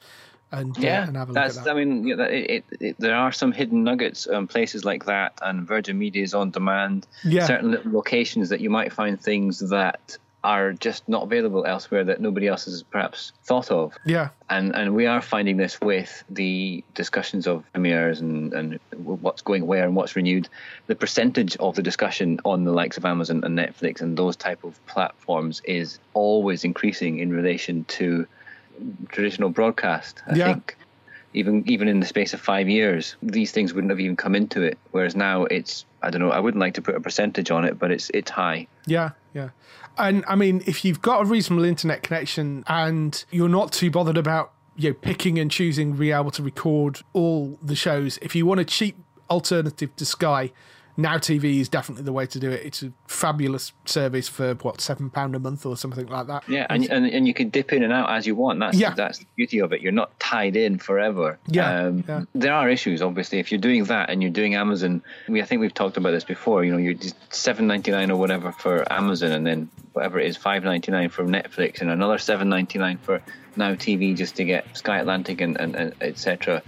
and uh, Yeah, and have a look at that. I mean, you know, it, it, it, there are some hidden nuggets, um, places like that, and Virgin Media is on demand. Yeah. certain locations that you might find things that are just not available elsewhere that nobody else has perhaps thought of. Yeah, and and we are finding this with the discussions of premieres and and what's going where and what's renewed the percentage of the discussion on the likes of amazon and netflix and those type of platforms is always increasing in relation to traditional broadcast i Yeah. think even even in the space of five years these things wouldn't have even come into it whereas now it's i don't know i wouldn't like to put a percentage on it but it's it's high yeah, yeah. And I mean, if you've got a reasonable internet connection and you're not too bothered about you know picking and choosing, being able to record all the shows, if you want a cheap alternative to Sky, Now TV is definitely the way to do it. It's a fabulous service for what seven pound a month or something like that. Yeah, and, and and you can dip in and out as you want. That's Yeah. that's the beauty of it. You're not tied in forever. Yeah, Um, yeah. There are issues, obviously. If you're doing that and you're doing Amazon, we I think we've talked about this before. You know, you're seven ninety nine or whatever for Amazon, and then whatever it is five ninety nine for Netflix, and another seven ninety nine for Now TV just to get Sky Atlantic and, and, and etc.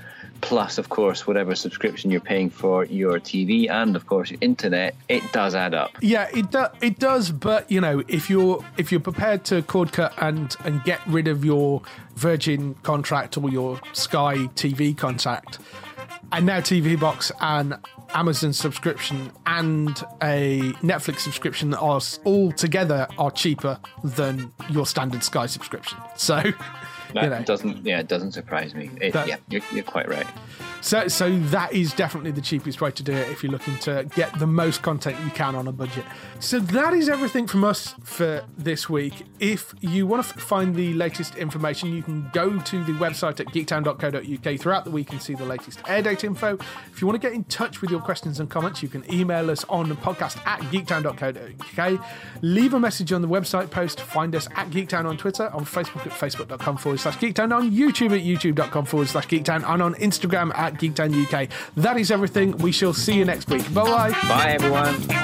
Plus, of course, whatever subscription you're paying for your TV and, of course, your internet, it does add up. Yeah, it do, it does, but you know, if you're if you're prepared to cord cut and and get rid of your Virgin contract or your Sky TV contract, and now TV box and Amazon subscription and a Netflix subscription are all together are cheaper than your standard Sky subscription. So, That you know, doesn't, yeah, it doesn't surprise me. It, That- yeah, you're, you're quite right. So, so that is definitely the cheapest way to do it if you're looking to get the most content you can on a budget. So that is everything from us for this week. If you want to find the latest information, you can go to the website at geektown.co.uk throughout the week and see the latest air date info. If you want to get in touch with your questions and comments, you can email us on podcast at geektown.co.uk. Leave a message on the website post. Find us at Geektown on Twitter, on Facebook at facebook.com forward slash geektown, on YouTube at youtube.com forward slash geektown, and on Instagram at geektown UK. That is everything. We shall see you next week. Bye bye. Bye, everyone.